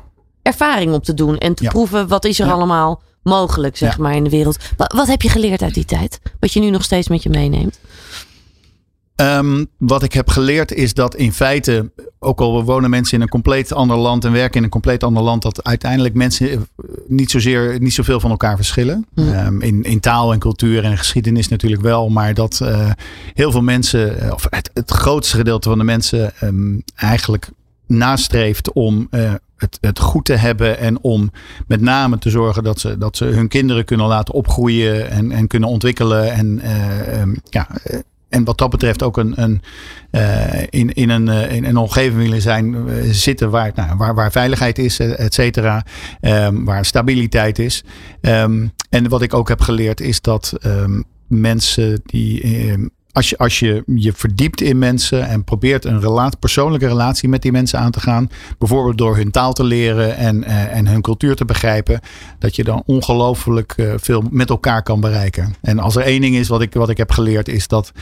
ervaring op te doen. En te
Ja.
proeven wat is er
Ja.
allemaal mogelijk, zeg
Ja.
maar, in de wereld. Wat, wat heb je geleerd uit die tijd? Wat je nu nog steeds met je meeneemt?
Um, wat ik heb geleerd is dat in feite, ook al wonen mensen in een compleet ander land en werken in een compleet ander land, dat uiteindelijk mensen eh, niet zozeer, niet zoveel van elkaar verschillen. Um, in, in taal en cultuur en geschiedenis natuurlijk wel, maar dat uh, heel veel mensen, uh, of het, het grootste gedeelte van de mensen, um, eigenlijk nastreeft om uh, het, het goed te hebben en om met name te zorgen dat ze, dat ze hun kinderen kunnen laten opgroeien en, en kunnen ontwikkelen. En uh, um, ja, en wat dat betreft ook een, een, uh, in, in, een, uh, in een omgeving willen zijn uh, zitten waar, nou, waar, waar veiligheid is, et cetera. Um, waar stabiliteit is. Um, en wat ik ook heb geleerd is dat um, mensen die. Als je, als je je verdiept in mensen en probeert een relatie, persoonlijke relatie met die mensen aan te gaan, bijvoorbeeld door hun taal te leren en, uh, en hun cultuur te begrijpen, dat je dan ongelooflijk uh, veel met elkaar kan bereiken. En als er één ding is wat ik, wat ik heb geleerd, is dat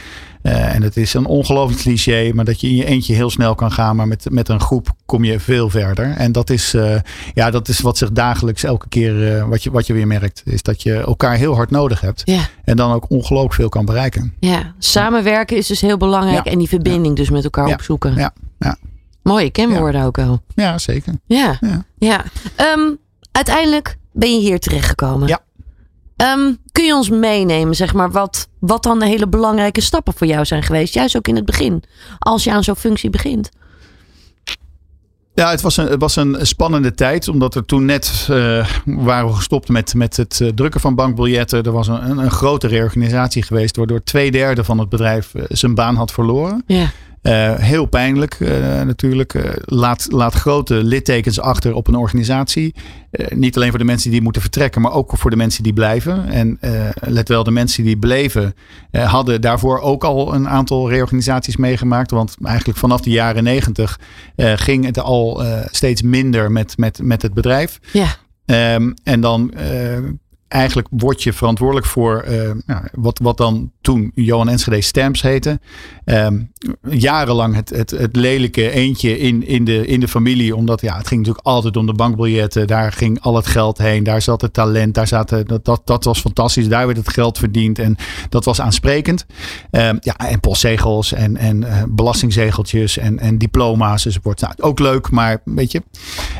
Uh, en het is een ongelooflijk cliché, maar dat je in je eentje heel snel kan gaan, maar met, met een groep kom je veel verder. En dat is, uh, ja, dat is wat zich dagelijks elke keer uh, wat, je, wat je weer merkt, is dat je elkaar heel hard nodig hebt.
Ja.
En dan ook ongelooflijk veel kan bereiken.
Ja, samenwerken is dus heel belangrijk
Ja.
en die verbinding
Ja.
dus met elkaar opzoeken.
Ja, ja.
Mooie kenwoorden ook al.
Ja, zeker.
Ja.
Ja.
ja. Ehm, uiteindelijk ben je hier terechtgekomen.
Ja.
Ehm, kun je ons meenemen, zeg maar, wat, wat dan de hele belangrijke stappen voor jou zijn geweest? Juist ook in het begin, als je aan zo'n functie begint.
Ja, het was een, het was een spannende tijd. Omdat er toen net eh, waren we gestopt met, met het eh, drukken van bankbiljetten. Er was een, een, grote reorganisatie geweest. Waardoor twee derde van het bedrijf eh, zijn baan had verloren.
Ja.
Eh, heel pijnlijk eh, natuurlijk. Eh, laat, laat grote littekens achter op een organisatie. Niet alleen voor de mensen die moeten vertrekken, maar ook voor de mensen die blijven. En let wel, de mensen die bleven hadden daarvoor ook al een aantal reorganisaties meegemaakt. Want eigenlijk vanaf de jaren negentig ging het al steeds minder met, met, met het bedrijf.
Ja.
Ehm, en dan eigenlijk word je verantwoordelijk voor eh, nou, wat, wat dan toen Johan Enschede Stamps heette. Ehm, jarenlang het, het, het lelijke eentje in, in, de, in de familie. Omdat ja, het ging natuurlijk altijd om de bankbiljetten. Daar ging al het geld heen. Daar zat het talent. Daar zaten, dat, dat, dat was fantastisch. Daar werd het geld verdiend. En dat was aansprekend. Ehm, ja, en postzegels en, en eh, belastingzegeltjes en, en diploma's enzovoort. Nou, ook leuk, maar weet je.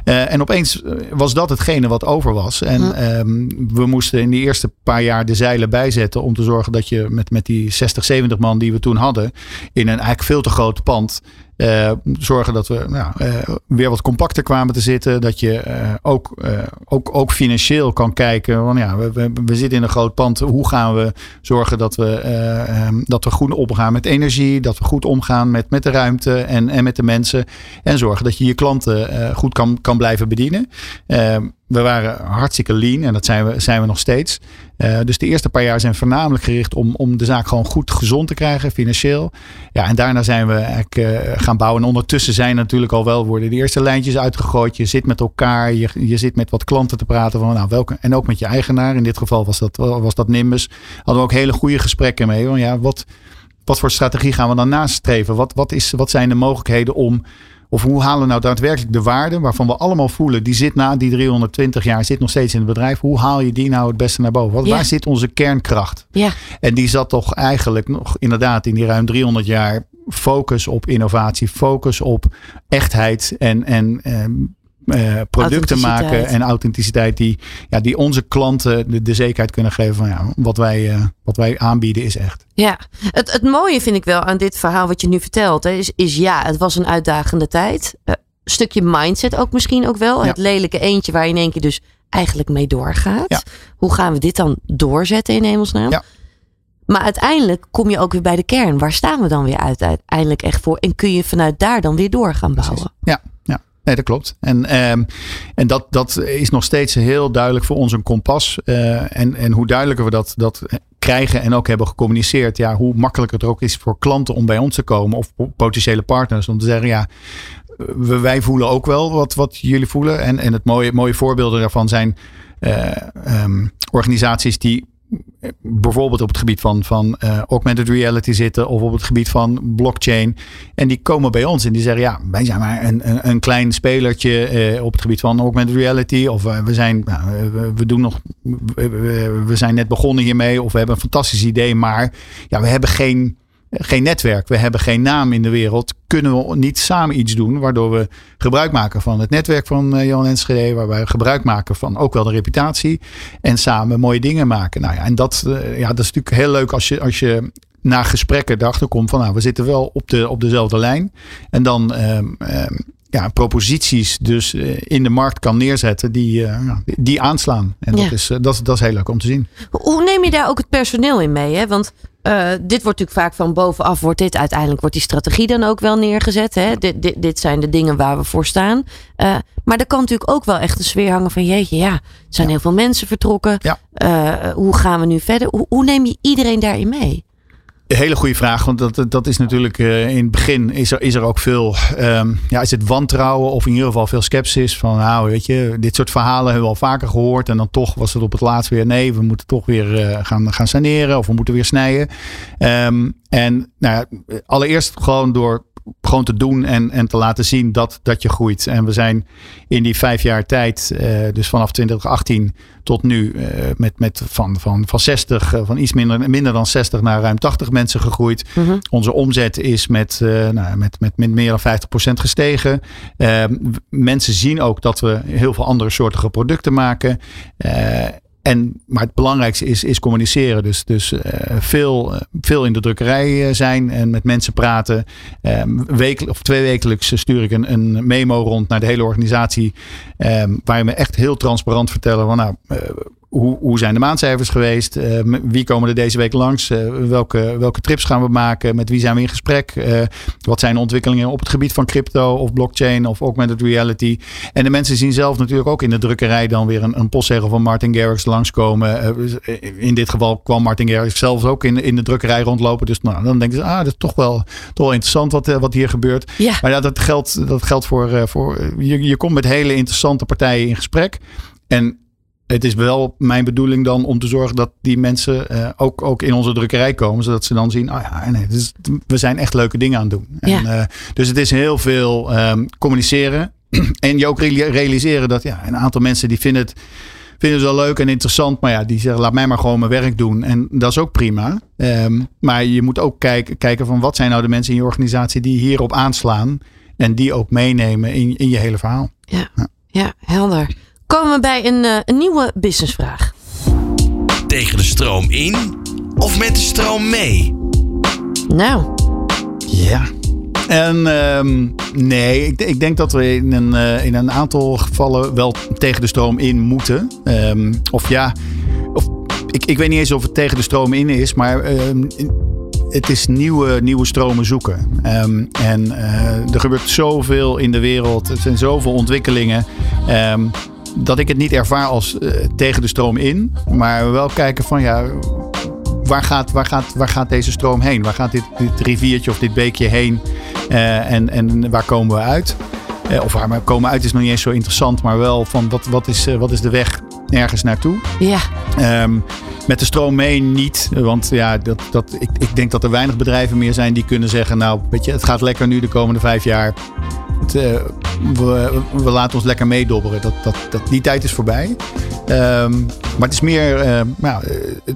Eh, en opeens was dat hetgene wat over was. En
Hm.
ehm, we moesten in de eerste paar jaar de zeilen bijzetten. Om te zorgen dat je met, met die 60, 70 man die we toen hadden. In een eigenlijk veel te groot pand. Eh, zorgen dat we nou, eh, weer wat compacter kwamen te zitten. Dat je eh, ook, ook, ook financieel kan kijken. Want ja, we, we, we zitten in een groot pand. Hoe gaan we zorgen dat we, eh, ehm, dat we goed omgaan met energie. Dat we goed omgaan met, met de ruimte en, en met de mensen. En zorgen dat je je klanten goed kan, kan blijven bedienen. Ehm, we waren hartstikke lean en dat zijn we, zijn we nog steeds. Eh, dus de eerste paar jaar zijn voornamelijk gericht om, om de zaak gewoon goed gezond te krijgen, financieel. Ja, en daarna zijn we eigenlijk eh, gaan bouwen. En ondertussen zijn natuurlijk al wel worden de eerste lijntjes uitgegooid. Je zit met elkaar, je, je zit met wat klanten te praten van nou welke. En ook met je eigenaar. In dit geval was dat, was dat Nimbus. Hadden we ook hele goede gesprekken mee. Van, ja, wat, wat voor strategie gaan we dan nastreven? Wat, wat, is, wat zijn de mogelijkheden om of hoe halen we nou daadwerkelijk de waarde waarvan we allemaal voelen, die zit na die 320 jaar, zit nog steeds in het bedrijf. Hoe haal je die nou het beste naar boven? Wat,
Ja.
Waar zit onze kernkracht?
Ja.
En die zat toch eigenlijk nog inderdaad in die ruim 300 jaar focus op innovatie, focus op echtheid en, en ehm, eh, producten maken en authenticiteit die, ja, die onze klanten de, de zekerheid kunnen geven van ja, wat wij, eh, wat wij aanbieden is echt.
Ja, het, het mooie vind ik wel aan dit verhaal wat je nu vertelt, hè, is, is ja, het was een uitdagende tijd. Eh, stukje mindset ook misschien ook wel.
Ja.
Het lelijke eentje waar je in één keer dus eigenlijk mee doorgaat.
Ja.
Hoe gaan we dit dan doorzetten in hemelsnaam?
Ja.
Maar uiteindelijk kom je ook weer bij de kern. Waar staan we dan weer uit, uiteindelijk echt voor? En kun je vanuit daar dan weer door gaan bouwen?
Precies. Ja. Nee, dat klopt. En, ehm, en dat, dat is nog steeds heel duidelijk voor ons een kompas. Eh, en, en hoe duidelijker we dat, dat krijgen en ook hebben gecommuniceerd, ja, hoe makkelijker het ook is voor klanten om bij ons te komen of potentiële partners om te zeggen, ja, wij voelen ook wel wat, wat jullie voelen. En, en het mooie, mooie voorbeelden daarvan zijn eh, ehm, organisaties die bijvoorbeeld op het gebied van, van eh, augmented reality zitten of op het gebied van blockchain. En die komen bij ons en die zeggen, ja, wij zijn maar een, een, een klein spelertje eh, op het gebied van augmented reality. Of eh, we zijn, nou, we, doen nog, we zijn net begonnen hiermee. Of we hebben een fantastisch idee, maar ja, we hebben geen, geen netwerk. We hebben geen naam in de wereld. Kunnen we niet samen iets doen waardoor we gebruik maken van het netwerk van eh, Johan Enschede. Waar wij gebruik maken van ook wel de reputatie. En samen mooie dingen maken. Nou ja, en dat, eh, ja, dat is natuurlijk heel leuk als je, als je na gesprekken erachter komt van nou, we zitten wel op, de, op dezelfde lijn. En dan ehm, ehm, ja, proposities dus eh, in de markt kan neerzetten die, eh, die- aanslaan. En
Ja.
dat, is, eh, dat, is, dat is heel leuk om te zien.
Hoe neem je daar ook het personeel in mee? Hè? Want dit wordt natuurlijk vaak van bovenaf, wordt dit uiteindelijk wordt die strategie dan ook wel neergezet. Hè? Dit, dit, dit zijn de dingen waar we voor staan. Maar er kan natuurlijk ook wel echt een sfeer hangen van jeetje, ja, er zijn
Ja.
heel veel mensen vertrokken.
Ja.
Hoe gaan we nu verder? Hoe, hoe neem je iedereen daarin mee?
Hele goede vraag, want dat, dat is natuurlijk uh, in het begin is er, is er ook veel, um, ja, is het wantrouwen of in ieder geval veel sceptisch van, nou weet je, dit soort verhalen hebben we al vaker gehoord en dan toch was het op het laatst weer, nee, we moeten toch weer uh, gaan, gaan saneren of we moeten weer snijden. Um, en nou ja, allereerst gewoon door gewoon te doen en, en te laten zien dat, dat je groeit. En we zijn in die vijf jaar tijd, uh, dus vanaf 2018 tot nu, uh, met, met van, van, van 60, uh, van iets minder, minder dan 60 naar ruim 80 mensen gegroeid. Mm -hmm. Onze omzet is met, nou, met, met, met meer dan 50% gestegen. mensen zien ook dat we heel veel andere soorten producten maken. En, maar het belangrijkste is, is communiceren. Dus, dus uh, veel, veel in de drukkerij zijn en met mensen praten. Um, of twee wekelijks stuur ik een, een memo rond naar de hele organisatie. Um, waar we echt heel transparant vertellen van nou, hoe, hoe zijn de maandcijfers geweest? Uh, wie komen er deze week langs? Uh, welke, welke trips gaan we maken? Met wie zijn we in gesprek? Uh, wat zijn de ontwikkelingen op het gebied van crypto of blockchain of augmented reality? En de mensen zien zelf natuurlijk ook in de drukkerij dan weer een, een postzegel van Martin Garrix langskomen. in dit geval kwam Martin Garrix zelf ook in, in de drukkerij rondlopen. Dus nou, dan denken ze, ah, dat is toch wel, toch wel interessant wat, wat hier gebeurt.
Ja.
Maar ja, dat geldt, dat geldt voor, voor je, je komt met hele interessante partijen in gesprek. En het is wel mijn bedoeling dan om te zorgen dat die mensen uh, ook, ook in onze drukkerij komen. Zodat ze dan zien, oh ja, nee, we zijn echt leuke dingen aan het doen.
Ja.
En, uh, dus het is heel veel um, communiceren. en je ook realiseren dat ja, een aantal mensen die vinden het, vinden het wel leuk en interessant. Maar ja, die zeggen laat mij maar gewoon mijn werk doen. En dat is ook prima. Um, maar je moet ook kijken, kijken van wat zijn nou de mensen in je organisatie die hierop aanslaan. En die ook meenemen in, in je hele verhaal.
Ja, ja. ja helder komen we bij een, uh, een nieuwe businessvraag.
Tegen de stroom in of met de stroom mee?
Nou.
Ja. En um, nee, ik, ik, denk dat we in een, uh, in een aantal gevallen wel tegen de stroom in moeten. Um, of ja, of, ik, ik weet niet eens of het tegen de stroom in is, maar um, het is nieuwe, nieuwe stromen zoeken. Um, en uh, er gebeurt zoveel in de wereld. Er zijn zoveel ontwikkelingen. Dat ik het niet ervaar als uh, tegen de stroom in. Maar wel kijken van ja, waar gaat, waar gaat, waar gaat deze stroom heen? Waar gaat dit, dit riviertje of dit beekje heen? Uh, en, en waar komen we uit? Uh, of waar we komen uit is nog niet eens zo interessant. Maar wel van wat, wat, is, wat is de weg ergens naartoe?
Ja.
Um, met de stroom mee niet. Want ja, dat, dat, ik, ik denk dat er weinig bedrijven meer zijn die kunnen zeggen... nou, weet je, het gaat lekker nu de komende vijf jaar. Uh, we, we, laten ons lekker meedobberen. Dat, dat, dat, die tijd is voorbij. Um, maar het is meer uh, nou,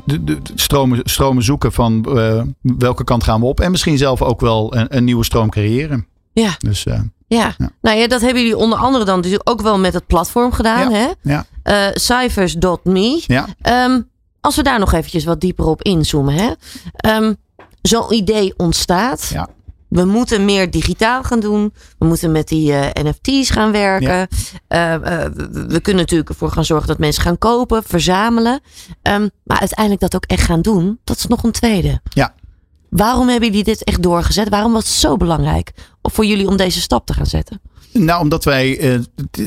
de, de, stromen, stromen zoeken van uh, welke kant gaan we op. En misschien zelf ook wel een, een nieuwe stroom creëren.
Ja.
Dus, uh,
ja. ja. nou ja, dat hebben jullie onder andere dan dus ook wel met het platform gedaan.
Ja.
Hè?
Ja.
Cijfers.me.
Ja.
Um, als we daar nog eventjes wat dieper op inzoomen. Hè? Um, Zo'n idee ontstaat.
Ja.
We moeten meer digitaal gaan doen. We moeten met die uh, NFT's gaan werken.
Ja.
Uh, uh, we kunnen natuurlijk ervoor gaan zorgen dat mensen gaan kopen, verzamelen. Um, maar uiteindelijk dat ook echt gaan doen, dat is nog een tweede.
Ja.
Waarom hebben jullie dit echt doorgezet? Waarom was het zo belangrijk voor jullie om deze stap te gaan zetten?
Nou, omdat wij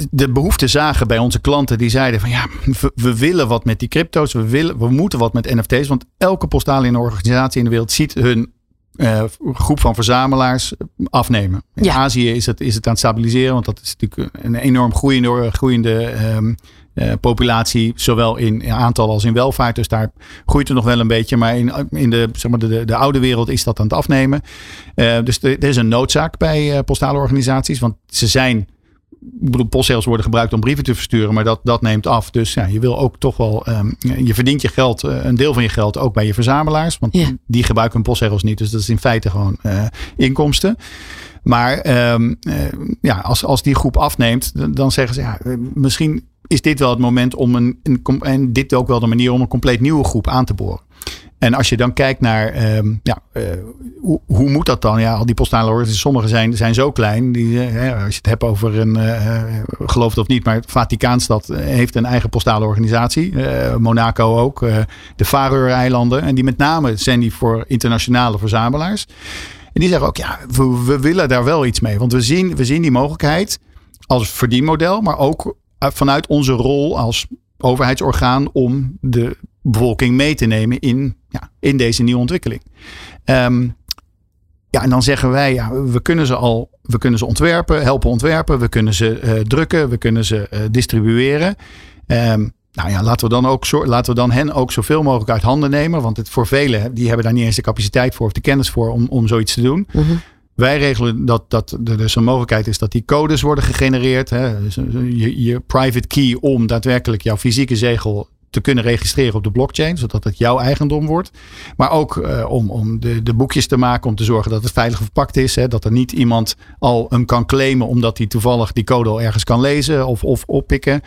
de behoefte zagen bij onze klanten die zeiden van ja, we, willen wat met die crypto's, we, willen, we moeten wat met NFT's. Want elke postale organisatie in de wereld ziet hun uh, groep van verzamelaars afnemen. In
ja.
Azië is het, is het aan het stabiliseren, want dat is natuurlijk een enorm groeiende, groeiende um, uh, populatie, zowel in, in, aantal als in welvaart. Dus daar groeit het nog wel een beetje. Maar in, in de, zeg maar de, de, de oude wereld is dat aan het afnemen. Uh, dus er is een noodzaak bij postale organisaties. Want ze zijn. Ik bedoel, postzegels worden gebruikt om brieven te versturen, maar dat, dat neemt af. Dus ja, je wil ook toch wel. Um, je verdient je geld, een deel van je geld ook bij je verzamelaars. Want
ja.
die gebruiken hun postzegels niet. Dus dat is in feite gewoon inkomsten. Maar um, ja, als, als die groep afneemt, dan zeggen ze ja, misschien is dit wel het moment om een, een, en dit ook wel de manier om een compleet nieuwe groep aan te boren. En als je dan kijkt naar, um, ja, uh, hoe, hoe, moet dat dan? Ja, al die postale organisaties, sommige zijn, zijn zo klein. Die, uh, als je het hebt over een, uh, geloof het of niet, maar Vaticaanstad heeft een eigen postale organisatie. Monaco ook, de Faroe-eilanden. En die met name zijn die voor internationale verzamelaars. En die zeggen ook, ja, we, we willen daar wel iets mee. Want we zien, we zien die mogelijkheid als verdienmodel, maar ook vanuit onze rol als overheidsorgaan om de, bevolking mee te nemen in, ja, in deze nieuwe ontwikkeling. Ehm, ja, en dan zeggen wij, ja, we kunnen ze al, we kunnen ze ontwerpen, helpen ontwerpen, we kunnen ze uh, drukken, we kunnen ze uh, distribueren. Um, nou ja, laten we dan ook zo, laten we dan hen ook zoveel mogelijk uit handen nemen. Want het voor velen, die hebben daar niet eens de capaciteit voor of de kennis voor om, om zoiets te doen. Mm -hmm. Wij regelen dat, dat er dus een mogelijkheid is dat die codes worden gegenereerd. Hè. Dus je, je private key om daadwerkelijk jouw fysieke zegel te kunnen registreren op de blockchain, zodat het jouw eigendom wordt. Maar ook uh, om, om de, de boekjes te maken, om te zorgen dat het veilig verpakt is. Hè, dat er niet iemand al hem kan claimen omdat hij toevallig die code al ergens kan lezen of, of oppikken.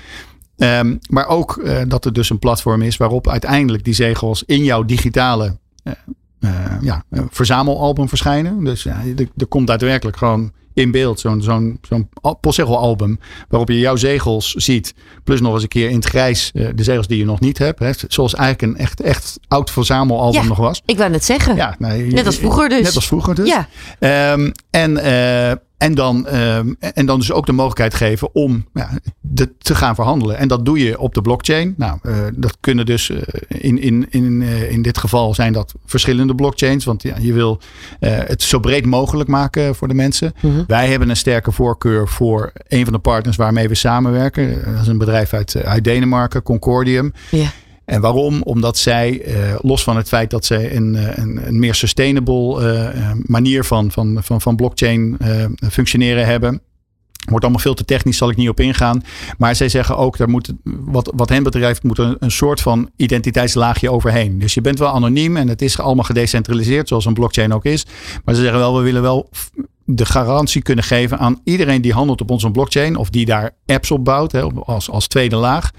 Um, maar ook uh, dat er dus een platform is waarop uiteindelijk die zegels in jouw digitale uh, uh, ja, verzamelalbum verschijnen. Dus ja, er, er komt daadwerkelijk gewoon in beeld zo'n zo'n zo'n postzegelalbum waarop je jouw zegels ziet. Plus nog eens een keer in het grijs uh, de zegels die je nog niet hebt. Hè, zoals eigenlijk een echt, echt oud verzamelalbum
ja,
nog was.
Ik wou net zeggen.
Ja, nou,
net als vroeger dus.
Net als vroeger dus.
Ja.
Um, en uh, en dan, um, en dan dus ook de mogelijkheid geven om ja, de, te gaan verhandelen. En dat doe je op de blockchain. Nou, uh, dat kunnen dus uh, in, in, in, uh, in dit geval zijn dat verschillende blockchains. Want ja, je wil het zo breed mogelijk maken voor de mensen. -hmm. Wij hebben een sterke voorkeur voor een van de partners waarmee we samenwerken. Dat is een bedrijf uit, uit Denemarken, Concordium.
Yeah.
En waarom? Omdat zij, uh, los van het feit dat zij een, een, een meer sustainable uh, manier van, van, van, van blockchain functioneren hebben. Wordt allemaal veel te technisch, zal ik niet op ingaan. Maar zij zeggen ook, daar moet, wat, wat hen betreft, moet er een soort van identiteitslaagje overheen. Dus je bent wel anoniem en het is allemaal gedecentraliseerd, zoals een blockchain ook is. Maar ze zeggen wel, we willen wel de garantie kunnen geven aan iedereen die handelt op onze blockchain of die daar apps op bouwt hè, als, als tweede laag,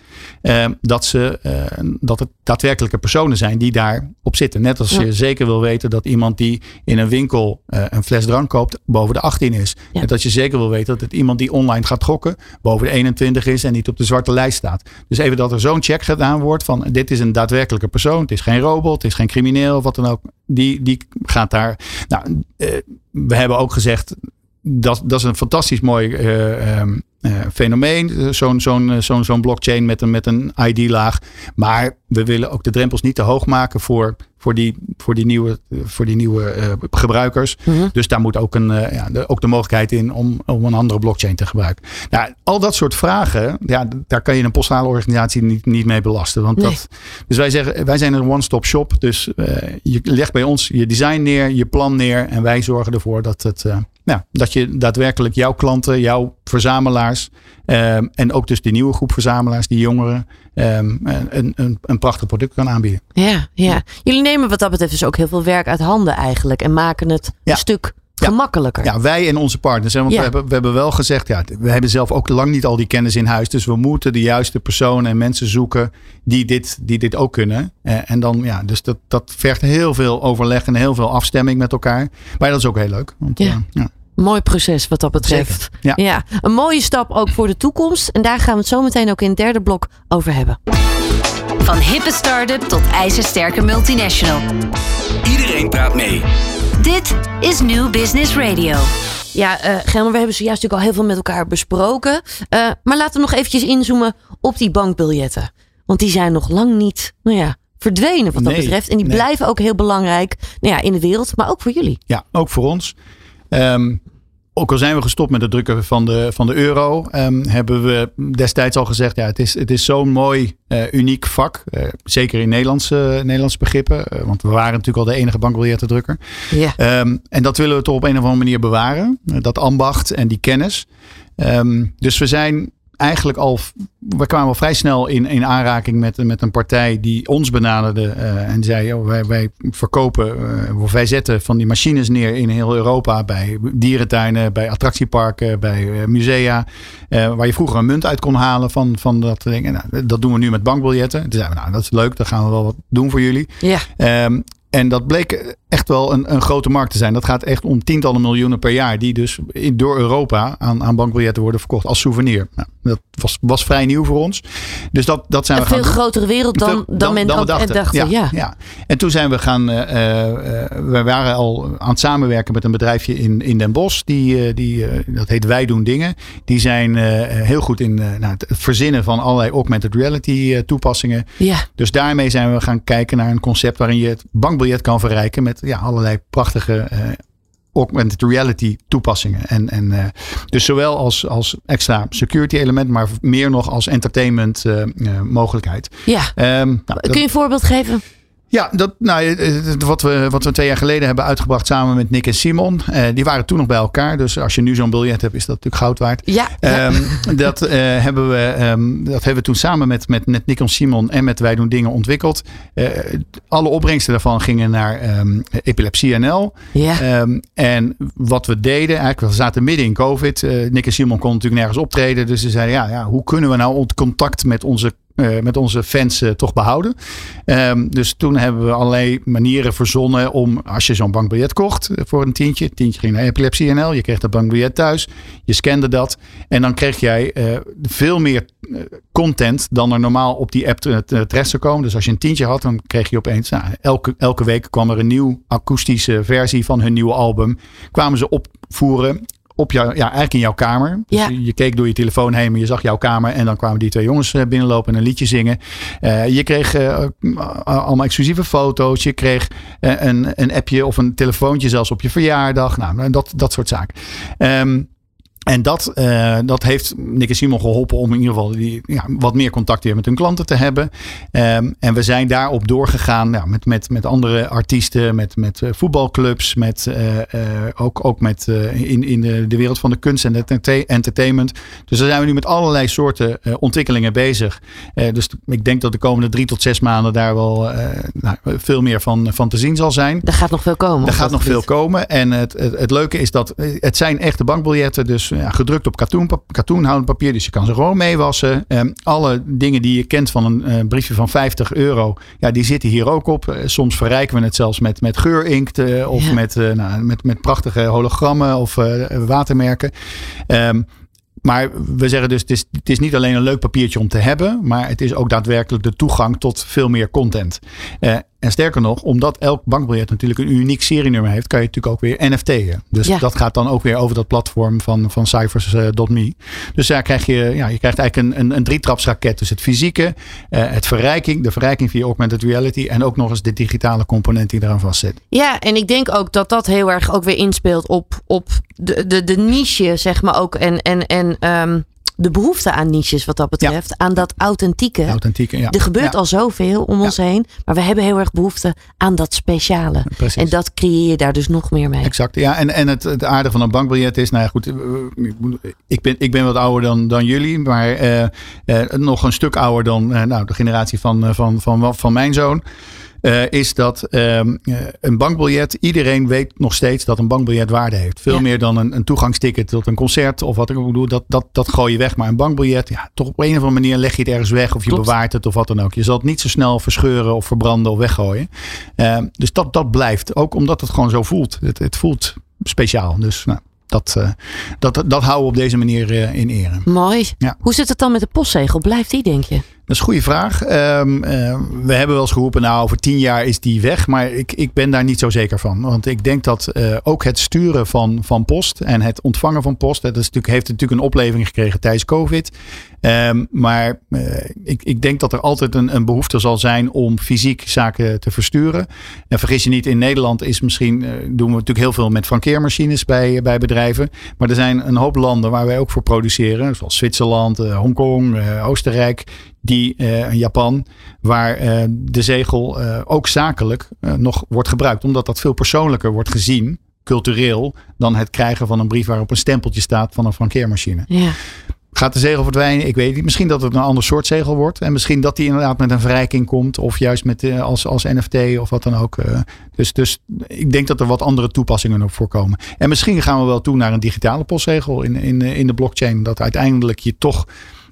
eh, dat, ze, eh, dat het daadwerkelijke personen zijn die daarop zitten. Net als ja. je zeker wil weten dat iemand die in een winkel eh, een fles drank koopt boven de 18 is. Ja. En dat je zeker wil weten dat het iemand die online gaat gokken boven de 21 is en niet op de zwarte lijst staat. Dus even dat er zo'n check gedaan wordt van dit is een daadwerkelijke persoon, het is geen robot, het is geen crimineel of wat dan ook. Die, die gaat daar. Nou, we hebben ook gezegd, dat, dat is een fantastisch mooi uh, um, uh, fenomeen. Zo'n zo'n zo'n zo'n blockchain met een, met een ID-laag. Maar we willen ook de drempels niet te hoog maken voor, voor, die, voor die nieuwe, voor die nieuwe uh, gebruikers. Mm -hmm. Dus daar moet ook, een, uh, ja, de, ook de mogelijkheid in om, om een andere blockchain te gebruiken. Nou, al dat soort vragen, ja, daar kan je een postale organisatie niet, niet mee belasten. Want
nee.
dat, dus wij zeggen, wij zijn een one-stop shop. Dus uh, je legt bij ons je design neer, je plan neer. En wij zorgen ervoor dat het. Ja, dat je daadwerkelijk jouw klanten, jouw verzamelaars um, en ook dus die nieuwe groep verzamelaars, die jongeren, um, een, een, een prachtig product kan aanbieden.
Ja, ja, jullie nemen wat dat betreft dus ook heel veel werk uit handen eigenlijk en maken het ja. een stuk gemakkelijker.
Ja, wij en onze partners. Hè? Want ja. we, hebben, we hebben wel gezegd, ja, we hebben zelf ook lang niet al die kennis in huis. Dus we moeten de juiste personen en mensen zoeken die dit, die dit ook kunnen. En dan, ja, dus dat, dat vergt heel veel overleg en heel veel afstemming met elkaar. Maar dat is ook heel leuk. Want,
ja.
Uh, ja.
Mooi proces wat dat betreft.
Ja.
ja. Een mooie stap ook voor de toekomst. En daar gaan we het zo meteen ook in het derde blok over hebben.
Van hippe start-up tot ijzersterke multinational.
Iedereen praat mee.
Dit is New Business Radio.
Ja, uh, Gelmer, we hebben zojuist natuurlijk al heel veel met elkaar besproken. Uh, maar laten we nog eventjes inzoomen op die bankbiljetten. Want die zijn nog lang niet, nou ja, verdwenen wat dat
Nee,
betreft. En die
nee.
blijven ook heel belangrijk nou ja, in de wereld, maar ook voor jullie.
Ja, ook voor ons. Um, ook al zijn we gestopt met het drukken van de, van de euro, um, hebben we destijds al gezegd: ja, het is, het is zo'n mooi, uh, uniek vak. Uh, zeker in Nederlandse, uh, Nederlandse begrippen. want we waren natuurlijk al de enige bankbiljettendrukker.
Ja.
Um, en dat willen we toch op een of andere manier bewaren. dat ambacht en die kennis. Um, dus we zijn eigenlijk al, we kwamen al vrij snel in, in aanraking met, met een partij die ons benaderde uh, en zei: oh, wij, wij verkopen, uh, of wij zetten van die machines neer in heel Europa bij dierentuinen, bij attractieparken, bij uh, musea, waar je vroeger een munt uit kon halen van, van dat ding. En, nou, dat doen we nu met bankbiljetten. Toen zeiden we: Nou, dat is leuk, dan gaan we wel wat doen voor jullie.
Ja.
Um, en dat bleek echt wel een, een grote markt te zijn. Dat gaat echt om tientallen miljoenen per jaar. Die dus in, door Europa aan, aan bankbiljetten worden verkocht als souvenir. Nou, dat was, was vrij nieuw voor ons. Dus dat, dat zijn
een
we
veel
gaan
grotere wereld dan, dan, men
we
ook
dachten.
dacht. Ja,
ja, En toen zijn we gaan. eh, eh, we waren al aan het samenwerken met een bedrijfje in, in Den Bosch. Die, eh, die, dat heet Wij Doen Dingen. Die zijn heel goed in nou, het verzinnen van allerlei augmented reality toepassingen.
ja.
Dus daarmee zijn we gaan kijken naar een concept waarin je het bankbiljet kan verrijken met ja, allerlei prachtige eh, augmented reality toepassingen. En, en, eh, dus zowel als, als extra security element, maar meer nog als entertainment eh, mogelijkheid.
ja.
Ehm, nou,
Kun je een voorbeeld geven?
Ja, dat, nou, eh, eh, wat, we, wat we twee jaar geleden hebben uitgebracht samen met Nick en Simon. eh, die waren toen nog bij elkaar. Dus als je nu zo'n biljet hebt, is dat natuurlijk goud waard.
Ja.
Ehm, dat, hebben we, ehm, dat hebben we toen samen met, met, met Nick en Simon en met Wij Doen Dingen ontwikkeld. Alle opbrengsten daarvan gingen naar ehm, Epilepsie NL.
ja.
En wat we deden, eigenlijk, we zaten midden in COVID. Nick en Simon konden natuurlijk nergens optreden. Dus ze zeiden, ja, ja hoe kunnen we nou contact met onze, eh, met onze fans eh, toch behouden? Ehm, dus toen hebben we allerlei manieren verzonnen om, als je zo'n bankbiljet kocht eh, voor een tientje. Tientje ging naar Epilepsie NL. Je kreeg dat bankbiljet thuis. Je scande dat. En dan kreeg jij veel meer content dan er normaal op die app te- te- terecht zou komen. Dus als je een tientje had, dan kreeg je opeens, nou, elke, elke week kwam er een nieuw akoestische versie van hun nieuwe album. Kwamen ze opvoeren op jou, ja, eigenlijk in jouw kamer. Dus
Ja.
je, keek door je telefoon heen, maar je zag jouw kamer. En dan kwamen die twee jongens eh, binnenlopen en een liedje zingen. Eh, je kreeg eh, allemaal exclusieve foto's. Je kreeg een, een appje of een telefoontje zelfs op je verjaardag. Nou, dat, dat soort zaken. Ehm, en dat, eh, dat heeft Nick en Simon geholpen om in ieder geval die, ja, wat meer contact weer met hun klanten te hebben. Ehm, en we zijn daarop doorgegaan nou, met, met, met andere artiesten, met, met eh, voetbalclubs, met, eh, ook, ook met, in, in de, de wereld van de kunst en ente- entertainment. Dus daar zijn we nu met allerlei soorten ontwikkelingen bezig. Dus ik denk dat de komende drie tot zes maanden daar wel nou, veel meer van, van te zien zal zijn.
Er gaat nog veel komen.
Er gaat nog veel komen. En het, het, het leuke is dat het zijn echte bankbiljetten. Dus ja, gedrukt op katoen, katoenhoudend papier. Dus je kan ze gewoon meewassen. Ehm, alle dingen die je kent van een eh, briefje van 50 euro. Ja, die zitten hier ook op. Eh, soms verrijken we het zelfs met, met geurinkt. eh, of
Ja.
met, eh, nou, met, met prachtige hologrammen of eh, watermerken. Ehm, maar we zeggen dus, het is, het is niet alleen een leuk papiertje om te hebben, maar het is ook daadwerkelijk de toegang tot veel meer content. Eh, en sterker nog, omdat elk bankbiljet natuurlijk een uniek serienummer heeft, kan je natuurlijk ook weer NFT'en. Dus
Ja.
dat gaat dan ook weer over dat platform van, van Cyphers.me. Dus daar krijg je, ja, je krijgt eigenlijk een, een, een drietrapsraket. Dus het fysieke, eh, het verrijking, de verrijking via augmented reality en ook nog eens de digitale component die eraan vastzit.
Ja, en ik denk ook dat dat heel erg ook weer inspeelt op, op de, de, de niche, zeg maar ook. En, en, en ehm, de behoefte aan niches wat dat betreft. Aan dat authentieke.
Authentieke, ja.
Er gebeurt
Ja,
al zoveel om ons heen. Maar we hebben heel erg behoefte aan dat speciale.
precies.
En dat creëer je daar dus nog meer mee.
Exact. Ja, en, en het, het aardige van een bankbiljet is, nou ja, goed, eh, ik ben, ik ben wat ouder dan, dan jullie, maar eh, eh, nog een stuk ouder dan nou, de generatie van, eh, van, van, van mijn zoon. Eh, is dat ehm, eh, een bankbiljet, iedereen weet nog steeds dat een bankbiljet waarde heeft. Veel
Ja.
meer dan een, een toegangsticket tot een concert of wat ik bedoel, dat, dat, dat gooi je weg. Maar een bankbiljet, ja, toch op een of andere manier leg je het ergens weg of je
Klopt.
bewaart het of wat dan ook. Je zal het niet zo snel verscheuren of verbranden of weggooien. Ehm, dus dat, dat blijft, ook omdat het gewoon zo voelt. Het, het voelt speciaal. Dus nou, dat, eh, dat, dat houden we op deze manier in ere.
Mooi.
Ja.
Hoe zit het dan met de postzegel? Blijft die, denk je?
Dat is een goede vraag. Ehm, eh, we hebben wel eens geroepen, nou over tien jaar is die weg. Maar ik, ik ben daar niet zo zeker van. Want ik denk dat eh, ook het sturen van, van post en het ontvangen van post. Dat is natuurlijk, heeft natuurlijk een opleving gekregen tijdens COVID. Ehm, maar eh, ik, ik denk dat er altijd een, een behoefte zal zijn om fysiek zaken te versturen. En vergis je niet, in Nederland is misschien, eh, doen we natuurlijk heel veel met frankeermachines bij, bij bedrijven. Maar er zijn een hoop landen waar wij ook voor produceren. Zoals Zwitserland, eh, Hongkong, Oostenrijk die Japan, waar de zegel ook zakelijk nog wordt gebruikt, omdat dat veel persoonlijker wordt gezien, cultureel, dan het krijgen van een brief waarop een stempeltje staat van een frankeermachine.
Ja.
Gaat de zegel verdwijnen? Ik weet niet. Misschien dat het een ander soort zegel wordt. En misschien dat die inderdaad met een verrijking komt. Of juist met, eh, als, als NFT of wat dan ook. eh. Dus, dus ik denk dat er wat andere toepassingen nog voorkomen. En misschien gaan we wel toe naar een digitale postzegel in, in, in de blockchain. Dat uiteindelijk je toch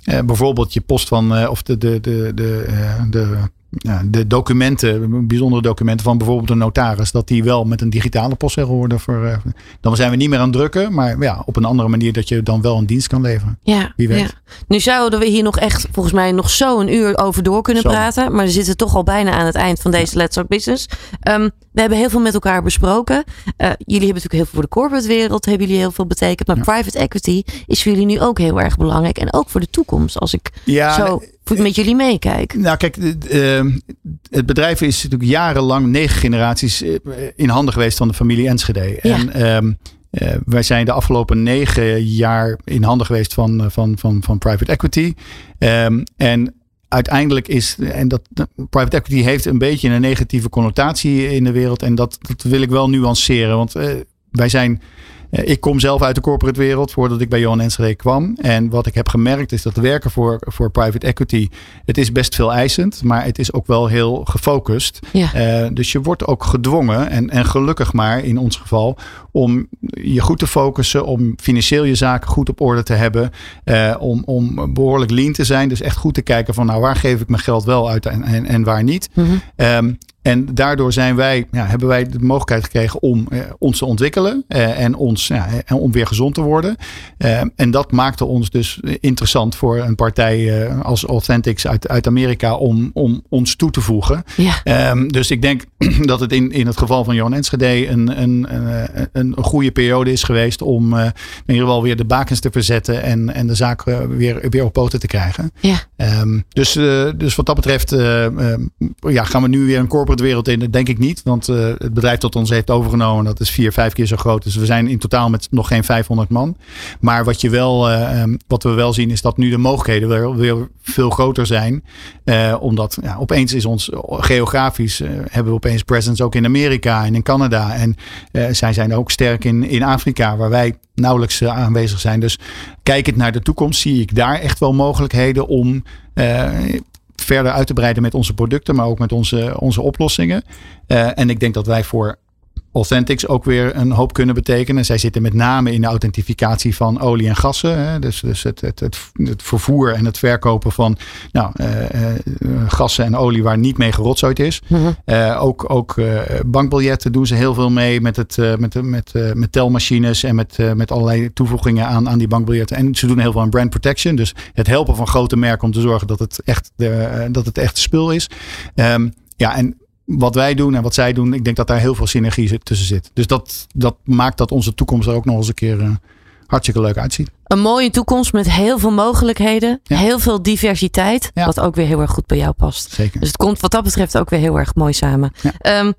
eh, bijvoorbeeld je post van, eh, of de, de, de, de, eh, de ja, de documenten, bijzondere documenten van bijvoorbeeld een notaris, dat die wel met een digitale postzegel worden. Voor, uh, dan zijn we niet meer aan het drukken, maar ja, op een andere manier dat je dan wel een dienst kan leveren.
Ja,
Wie weet.
ja. Nu zouden we hier nog echt volgens mij nog zo een uur over door kunnen
Zo.
praten. Maar we zitten toch al bijna aan het eind van deze Let's Talk Business. Ehm, we hebben heel veel met elkaar besproken. Eh, jullie hebben natuurlijk heel veel voor de corporate wereld, hebben jullie heel veel betekend. Maar private equity is voor jullie nu ook heel erg belangrijk. En ook voor de toekomst, als ik
Ja,
zo met jullie meekijk.
Nou, kijk, eh, het bedrijf is natuurlijk jarenlang, negen generaties, eh, in handen geweest van de familie Enschede.
Ja.
En ehm, eh, wij zijn de afgelopen negen jaar in handen geweest van, eh, van, van, van private equity. Ehm, en uiteindelijk is, en dat private equity heeft een beetje een negatieve connotatie in de wereld. En dat, dat wil ik wel nuanceren. Want wij zijn. Eh, Ik kom zelf uit de corporate wereld voordat ik bij Johan Enschede kwam. En wat ik heb gemerkt is dat werken voor, voor private equity, het is best veel eisend, maar het is ook wel heel gefocust.
Ja.
Eh, dus je wordt ook gedwongen, en, en gelukkig maar in ons geval, om je goed te focussen, om financieel je zaken goed op orde te hebben, eh, om, om behoorlijk lean te zijn. Dus echt goed te kijken van nou waar geef ik mijn geld wel uit en, en, en waar niet. Ehm, en daardoor zijn wij, ja, hebben wij de mogelijkheid gekregen om eh, ons te ontwikkelen eh, en, ons, ja, en om weer gezond te worden. Ehm, en dat maakte ons dus interessant voor een partij eh, als Authentics uit, uit Amerika om, om ons toe te voegen.
Ja.
Ehm, dus ik denk dat het in, in het geval van Johan Enschede een, een, een, een, goede periode is geweest om eh, in ieder geval weer de bakens te verzetten en, en de zaak eh, weer, weer op poten te krijgen.
Ja.
Ehm, dus, eh, dus wat dat betreft eh, eh, ja, gaan we nu weer een corporate wereld in. Denk ik niet. Want eh, het bedrijf dat ons heeft overgenomen, dat is vier, vijf keer zo groot. Dus we zijn in totaal met nog geen 500 man. Maar wat, je wel, eh, ehm, wat we wel zien is dat nu de mogelijkheden weer, veel groter zijn. Eh, omdat ja, opeens is ons geografisch, hebben we opeens presence ook in Amerika en in Canada. En zij zijn ook sterk in, in Afrika, waar wij nauwelijks aanwezig zijn. Dus kijkend naar de toekomst zie ik daar echt wel mogelijkheden om verder uit te breiden met onze producten, maar ook met onze, onze oplossingen. Eh, en ik denk dat wij voor Authentics ook weer een hoop kunnen betekenen. Zij zitten met name in de authentificatie van olie en gassen. Hè? Dus, dus het, het, het, het vervoer en het verkopen van nou, eh, eh, gassen en olie waar niet mee gerotzooid is.
Mhm.
Eh, ook ook bankbiljetten doen ze heel veel mee met, het, met, met, met telmachines en met, met allerlei toevoegingen aan, aan die bankbiljetten. En ze doen heel veel aan brand protection. Dus het helpen van grote merken om te zorgen dat het echt, de, dat het echt spul is. Ehm, ja, en wat wij doen en wat zij doen, ik denk dat daar heel veel synergie tussen zit. Dus dat, dat maakt dat onze toekomst er ook nog eens een keer eh, hartstikke leuk uitziet.
Een mooie toekomst met heel veel mogelijkheden.
Ja.
Heel veel diversiteit.
Ja.
Wat ook weer heel erg goed bij jou past.
Zeker.
Dus het komt wat dat betreft ook weer heel erg mooi samen.
Ja.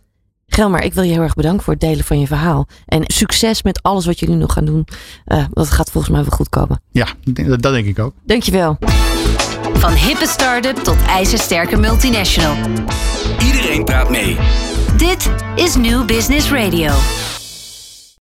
Gelmar, ik wil je heel erg bedanken voor het delen van je verhaal. En succes met alles wat jullie nog gaan doen. Eh, dat gaat volgens mij wel goed komen.
Ja, dat, dat denk ik ook.
Dankjewel.
Van hippe start-up tot ijzersterke multinational.
Iedereen praat mee.
Dit is New Business Radio.